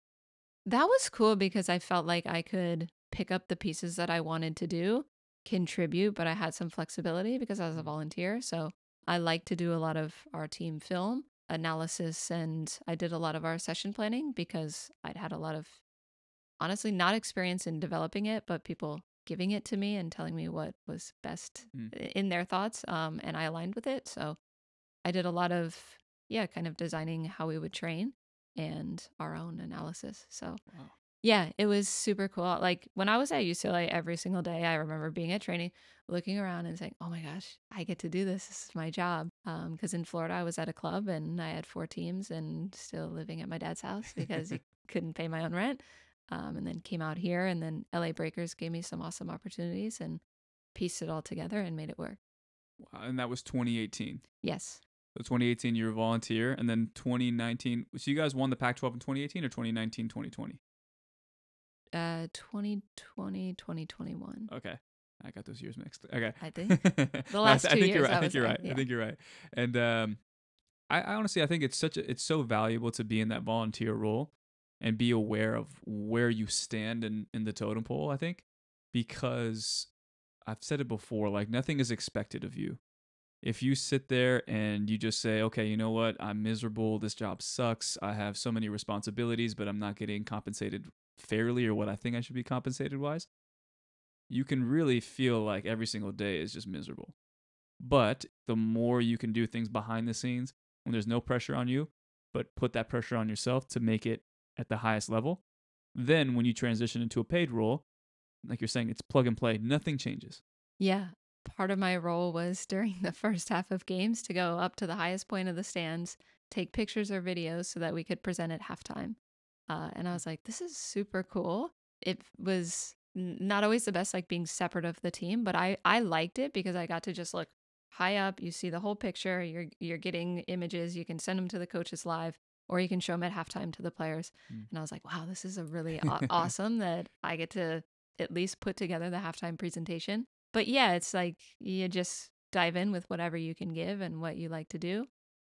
That was cool because I felt like I could pick up the pieces that I wanted to do, contribute, but I had some flexibility because I was a volunteer. So I like to do a lot of our team film analysis and I did a lot of our session planning because I'd had a lot of honestly not experience in developing it, but people giving it to me and telling me what was best Mm. in their thoughts. Um, and I aligned with it. So I did a lot of, yeah, kind of designing how we would train and our own analysis. So Wow. yeah, it was super cool. Like when I was at UCLA every single day, I remember being at training, looking around and saying, "Oh my gosh, I get to do this. This is my job." Because in Florida, I was at a club and I had four teams and still living at my dad's house because he couldn't pay my own rent. Um, and then came out here, and then LA Breakers gave me some awesome opportunities and pieced it all together and made it work. Wow. And that was 2018. Yes, 2018, you were a volunteer, and then 2019. So you guys won the Pac-12 in 2018 or 2019, 2020? uh, 2020, 2021. Okay, I got those years mixed. Okay, I think. the last I two think you're years, right. I I think you're right, right. I think you're right. And um, I, I honestly I think it's such a it's so valuable to be in that volunteer role and be aware of where you stand in in the totem pole. I think because I've said it before, like nothing is expected of you. If you sit there and you just say, okay, you know what, I'm miserable, this job sucks, I have so many responsibilities, but I'm not getting compensated fairly or what I think I should be compensated wise, you can really feel like every single day is just miserable. But the more you can do things behind the scenes when there's no pressure on you, but put that pressure on yourself to make it at the highest level, then when you transition into a paid role, like you're saying, it's plug and play, nothing changes. Yeah. Part of my role was during the first half of games to go up to the highest point of the stands, take pictures or videos so that we could present at halftime. Uh, and I was like, this is super cool. It was not always the best, like being separate of the team, but I, I liked it because I got to just look high up. You see the whole picture. You're you're getting images. You can send them to the coaches live, or you can show them at halftime to the players. Mm. And I was like, wow, this is a really awesome that I get to at least put together the halftime presentation. But yeah, it's like you just dive in with whatever you can give and what you like to do.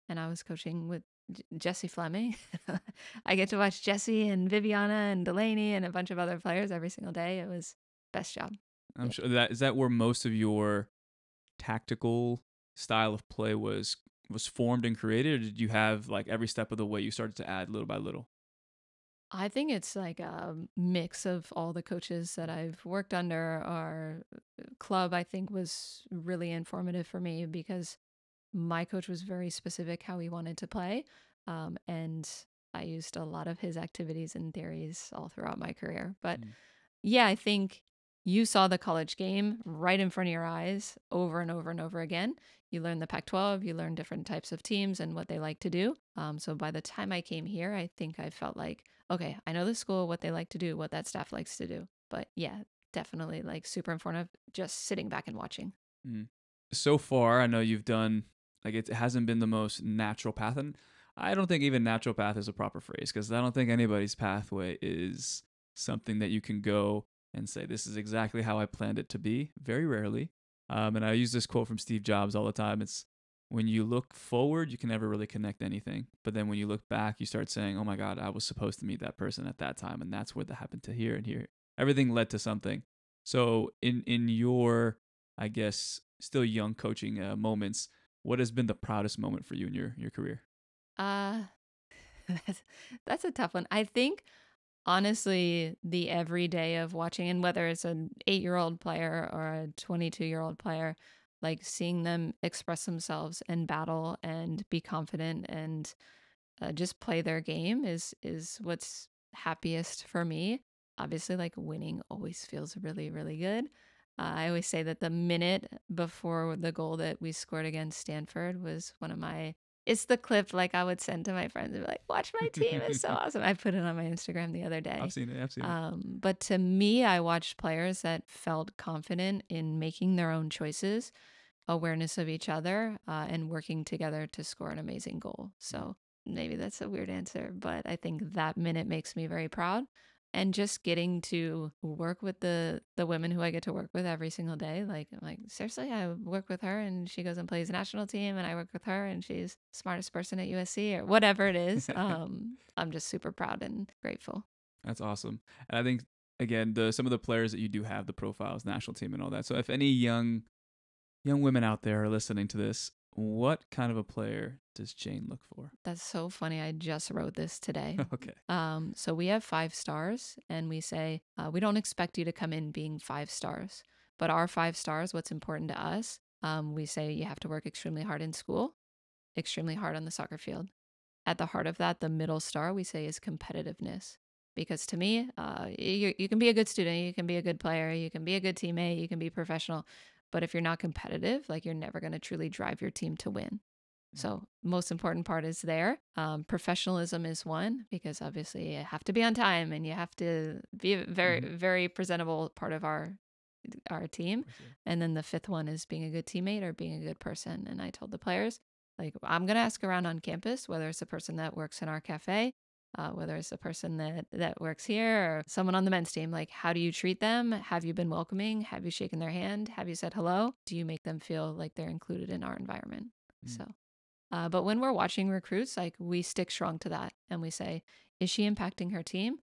And I was coaching with J- Jessie Fleming. I get to watch Jessie and Viviana and Delaney and a bunch of other players every single day. It was best job. I'm yeah. sure that is that where most of your tactical style of play was was formed and created, or did you have like every step of the way you started to add little by little? I think it's like a mix of all the coaches that I've worked under. Our uh, club, I think, was really informative for me because my coach was very specific how he wanted to play. Um, and I used a lot of his activities and theories all throughout my career. But mm. yeah, I think you saw the college game right in front of your eyes over and over and over again. You learn the Pac 12, you learn different types of teams and what they like to do. Um, so by the time I came here, I think I felt like, okay, I know the school, what they like to do, what that staff likes to do. But yeah, definitely like super informative just sitting back and watching. Mm. So far, I know you've done, like, it hasn't been the most natural path. And I don't think even natural path is a proper phrase because I don't think anybody's pathway is something that you can go and say, This is exactly how I planned it to be. Very rarely. Um, and I use this quote from Steve Jobs all the time. It's when you look forward, you can never really connect anything. But then when you look back, you start saying, Oh my God, I was supposed to meet that person at that time. And that's what that happened to here and here. Everything led to something. So, in, in your, I guess, still young coaching uh, moments, what has been the proudest moment for you in your, your career? Uh, that's, that's a tough one. I think honestly the everyday of watching and whether it's an 8-year-old player or a 22-year-old player like seeing them express themselves and battle and be confident and uh, just play their game is is what's happiest for me. Obviously like winning always feels really really good. Uh, i always say that the minute before the goal that we scored against stanford was one of my it's the clip like I would send to my friends and be like, "Watch my team, it's so awesome." I put it on my Instagram the other day. I've seen it. I've seen um, it. But to me, I watched players that felt confident in making their own choices, awareness of each other, uh, and working together to score an amazing goal. So maybe that's a weird answer, but I think that minute makes me very proud and just getting to work with the the women who I get to work with every single day. Like like seriously, I work with her and she goes and plays national team, and I work with her and she's smartest person at USC or whatever it is. um, I'm just super proud and grateful. That's awesome, and I think again the some of the players that you do have the profiles, national team, and all that. So if any young young women out there are listening to this, what kind of a player does Jane look for? That's so funny. I just wrote this today. okay. Um, so we have five stars, and we say uh, we don't expect you to come in being five stars, but our five stars, what's important to us, um, we say you have to work extremely hard in school, extremely hard on the soccer field. At the heart of that, the middle star we say is competitiveness. Because to me, uh, you, you can be a good student, you can be a good player, you can be a good teammate, you can be professional, but if you're not competitive, like you're never going to truly drive your team to win. So, most important part is there. Um, professionalism is one because obviously you have to be on time and you have to be a very, mm-hmm. very presentable part of our our team. And then the fifth one is being a good teammate or being a good person. And I told the players, like, I'm gonna ask around on campus whether it's a person that works in our cafe, uh, whether it's a person that that works here or someone on the men's team like how do you treat them have you been welcoming have you shaken their hand have you said hello do you make them feel like they're included in our environment mm. so Uh, but when we're watching recruits, like we stick strong to that and we say, is she impacting her team?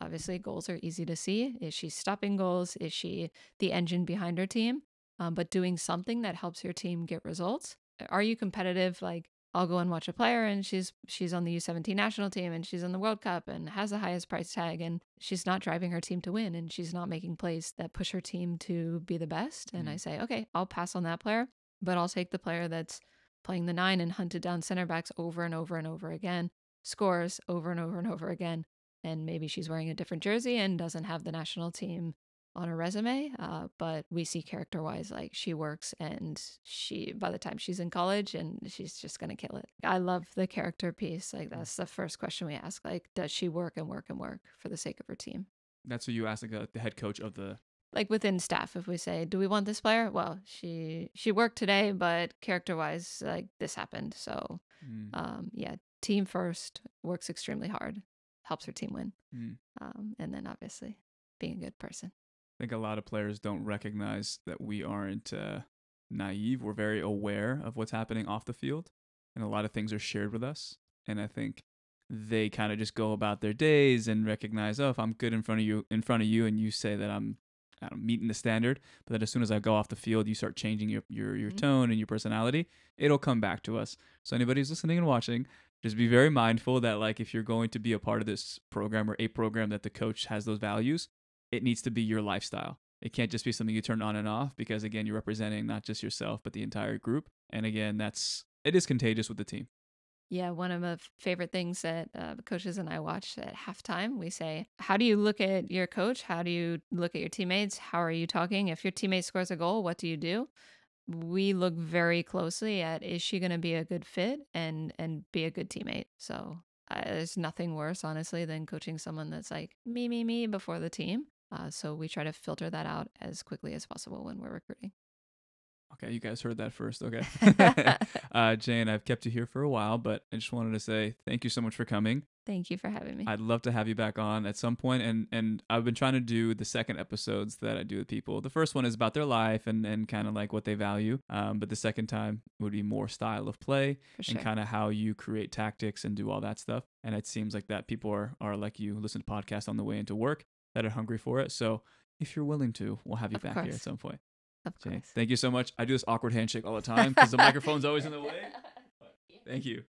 Obviously, goals are easy to see. Is she stopping goals? Is she the engine behind her team? Um, but doing something that helps your team get results. Are you competitive? Like I'll go and watch a player and she's she's on the U17 national team and she's in the World Cup and has the highest price tag and she's not driving her team to win and she's not making plays that push her team to be the best. And I mm-hmm. say, okay, I'll pass on that player, but I'll take the player that's playing the nine and hunted down center backs over and over and over again, scores over and over and over again. And maybe she's wearing a different jersey and doesn't have the national team on her resume. Uh, but we see character wise, like she works and she, by the time she's in college, and she's just going to kill it. I love the character piece. Like, that's the first question we ask. Like, does she work and work and work for the sake of her team? That's what you ask like, uh, the head coach of the like within staff if we say do we want this player well she she worked today but character wise like this happened so mm. um yeah team first works extremely hard helps her team win mm. um and then obviously being a good person I think a lot of players don't recognize that we aren't uh, naive. We're very aware of what's happening off the field, and a lot of things are shared with us. And I think they kind of just go about their days and recognize, oh, if I'm good in front of you, in front of you, and you say that I'm, I don't meeting the standard, but then as soon as I go off the field, you start changing your your your mm-hmm. tone and your personality, it'll come back to us. So anybody who's listening and watching, just be very mindful that like if you're going to be a part of this program or a program that the coach has those values, it needs to be your lifestyle. It can't just be something you turn on and off because again, you're representing not just yourself but the entire group. And again, that's it is contagious with the team. Yeah, one of my favorite things that uh, coaches and I watch at halftime, we say, How do you look at your coach? How do you look at your teammates? How are you talking? If your teammate scores a goal, what do you do? We look very closely at is she going to be a good fit and and be a good teammate. So uh, there's nothing worse, honestly, than coaching someone that's like me, me, me before the team. Uh, so we try to filter that out as quickly as possible when we're recruiting. Okay, you guys heard that first. Okay. uh, Jane, I've kept you here for a while, but I just wanted to say thank you so much for coming. Thank you for having me. I'd love to have you back on at some point. and and I've been trying to do the second episodes that I do with people. The first one is about their life and and kind of like what they value, um, but the second time would be more style of play sure. and kind of how you create tactics and do all that stuff. And it seems like that people are are like you, listen to podcasts on the way into work that are hungry for it. So if you're willing to, we'll have you of back course. here at some point. Of course. thank you so much. I do this awkward handshake all the time because the microphone's always in the way. Thank you.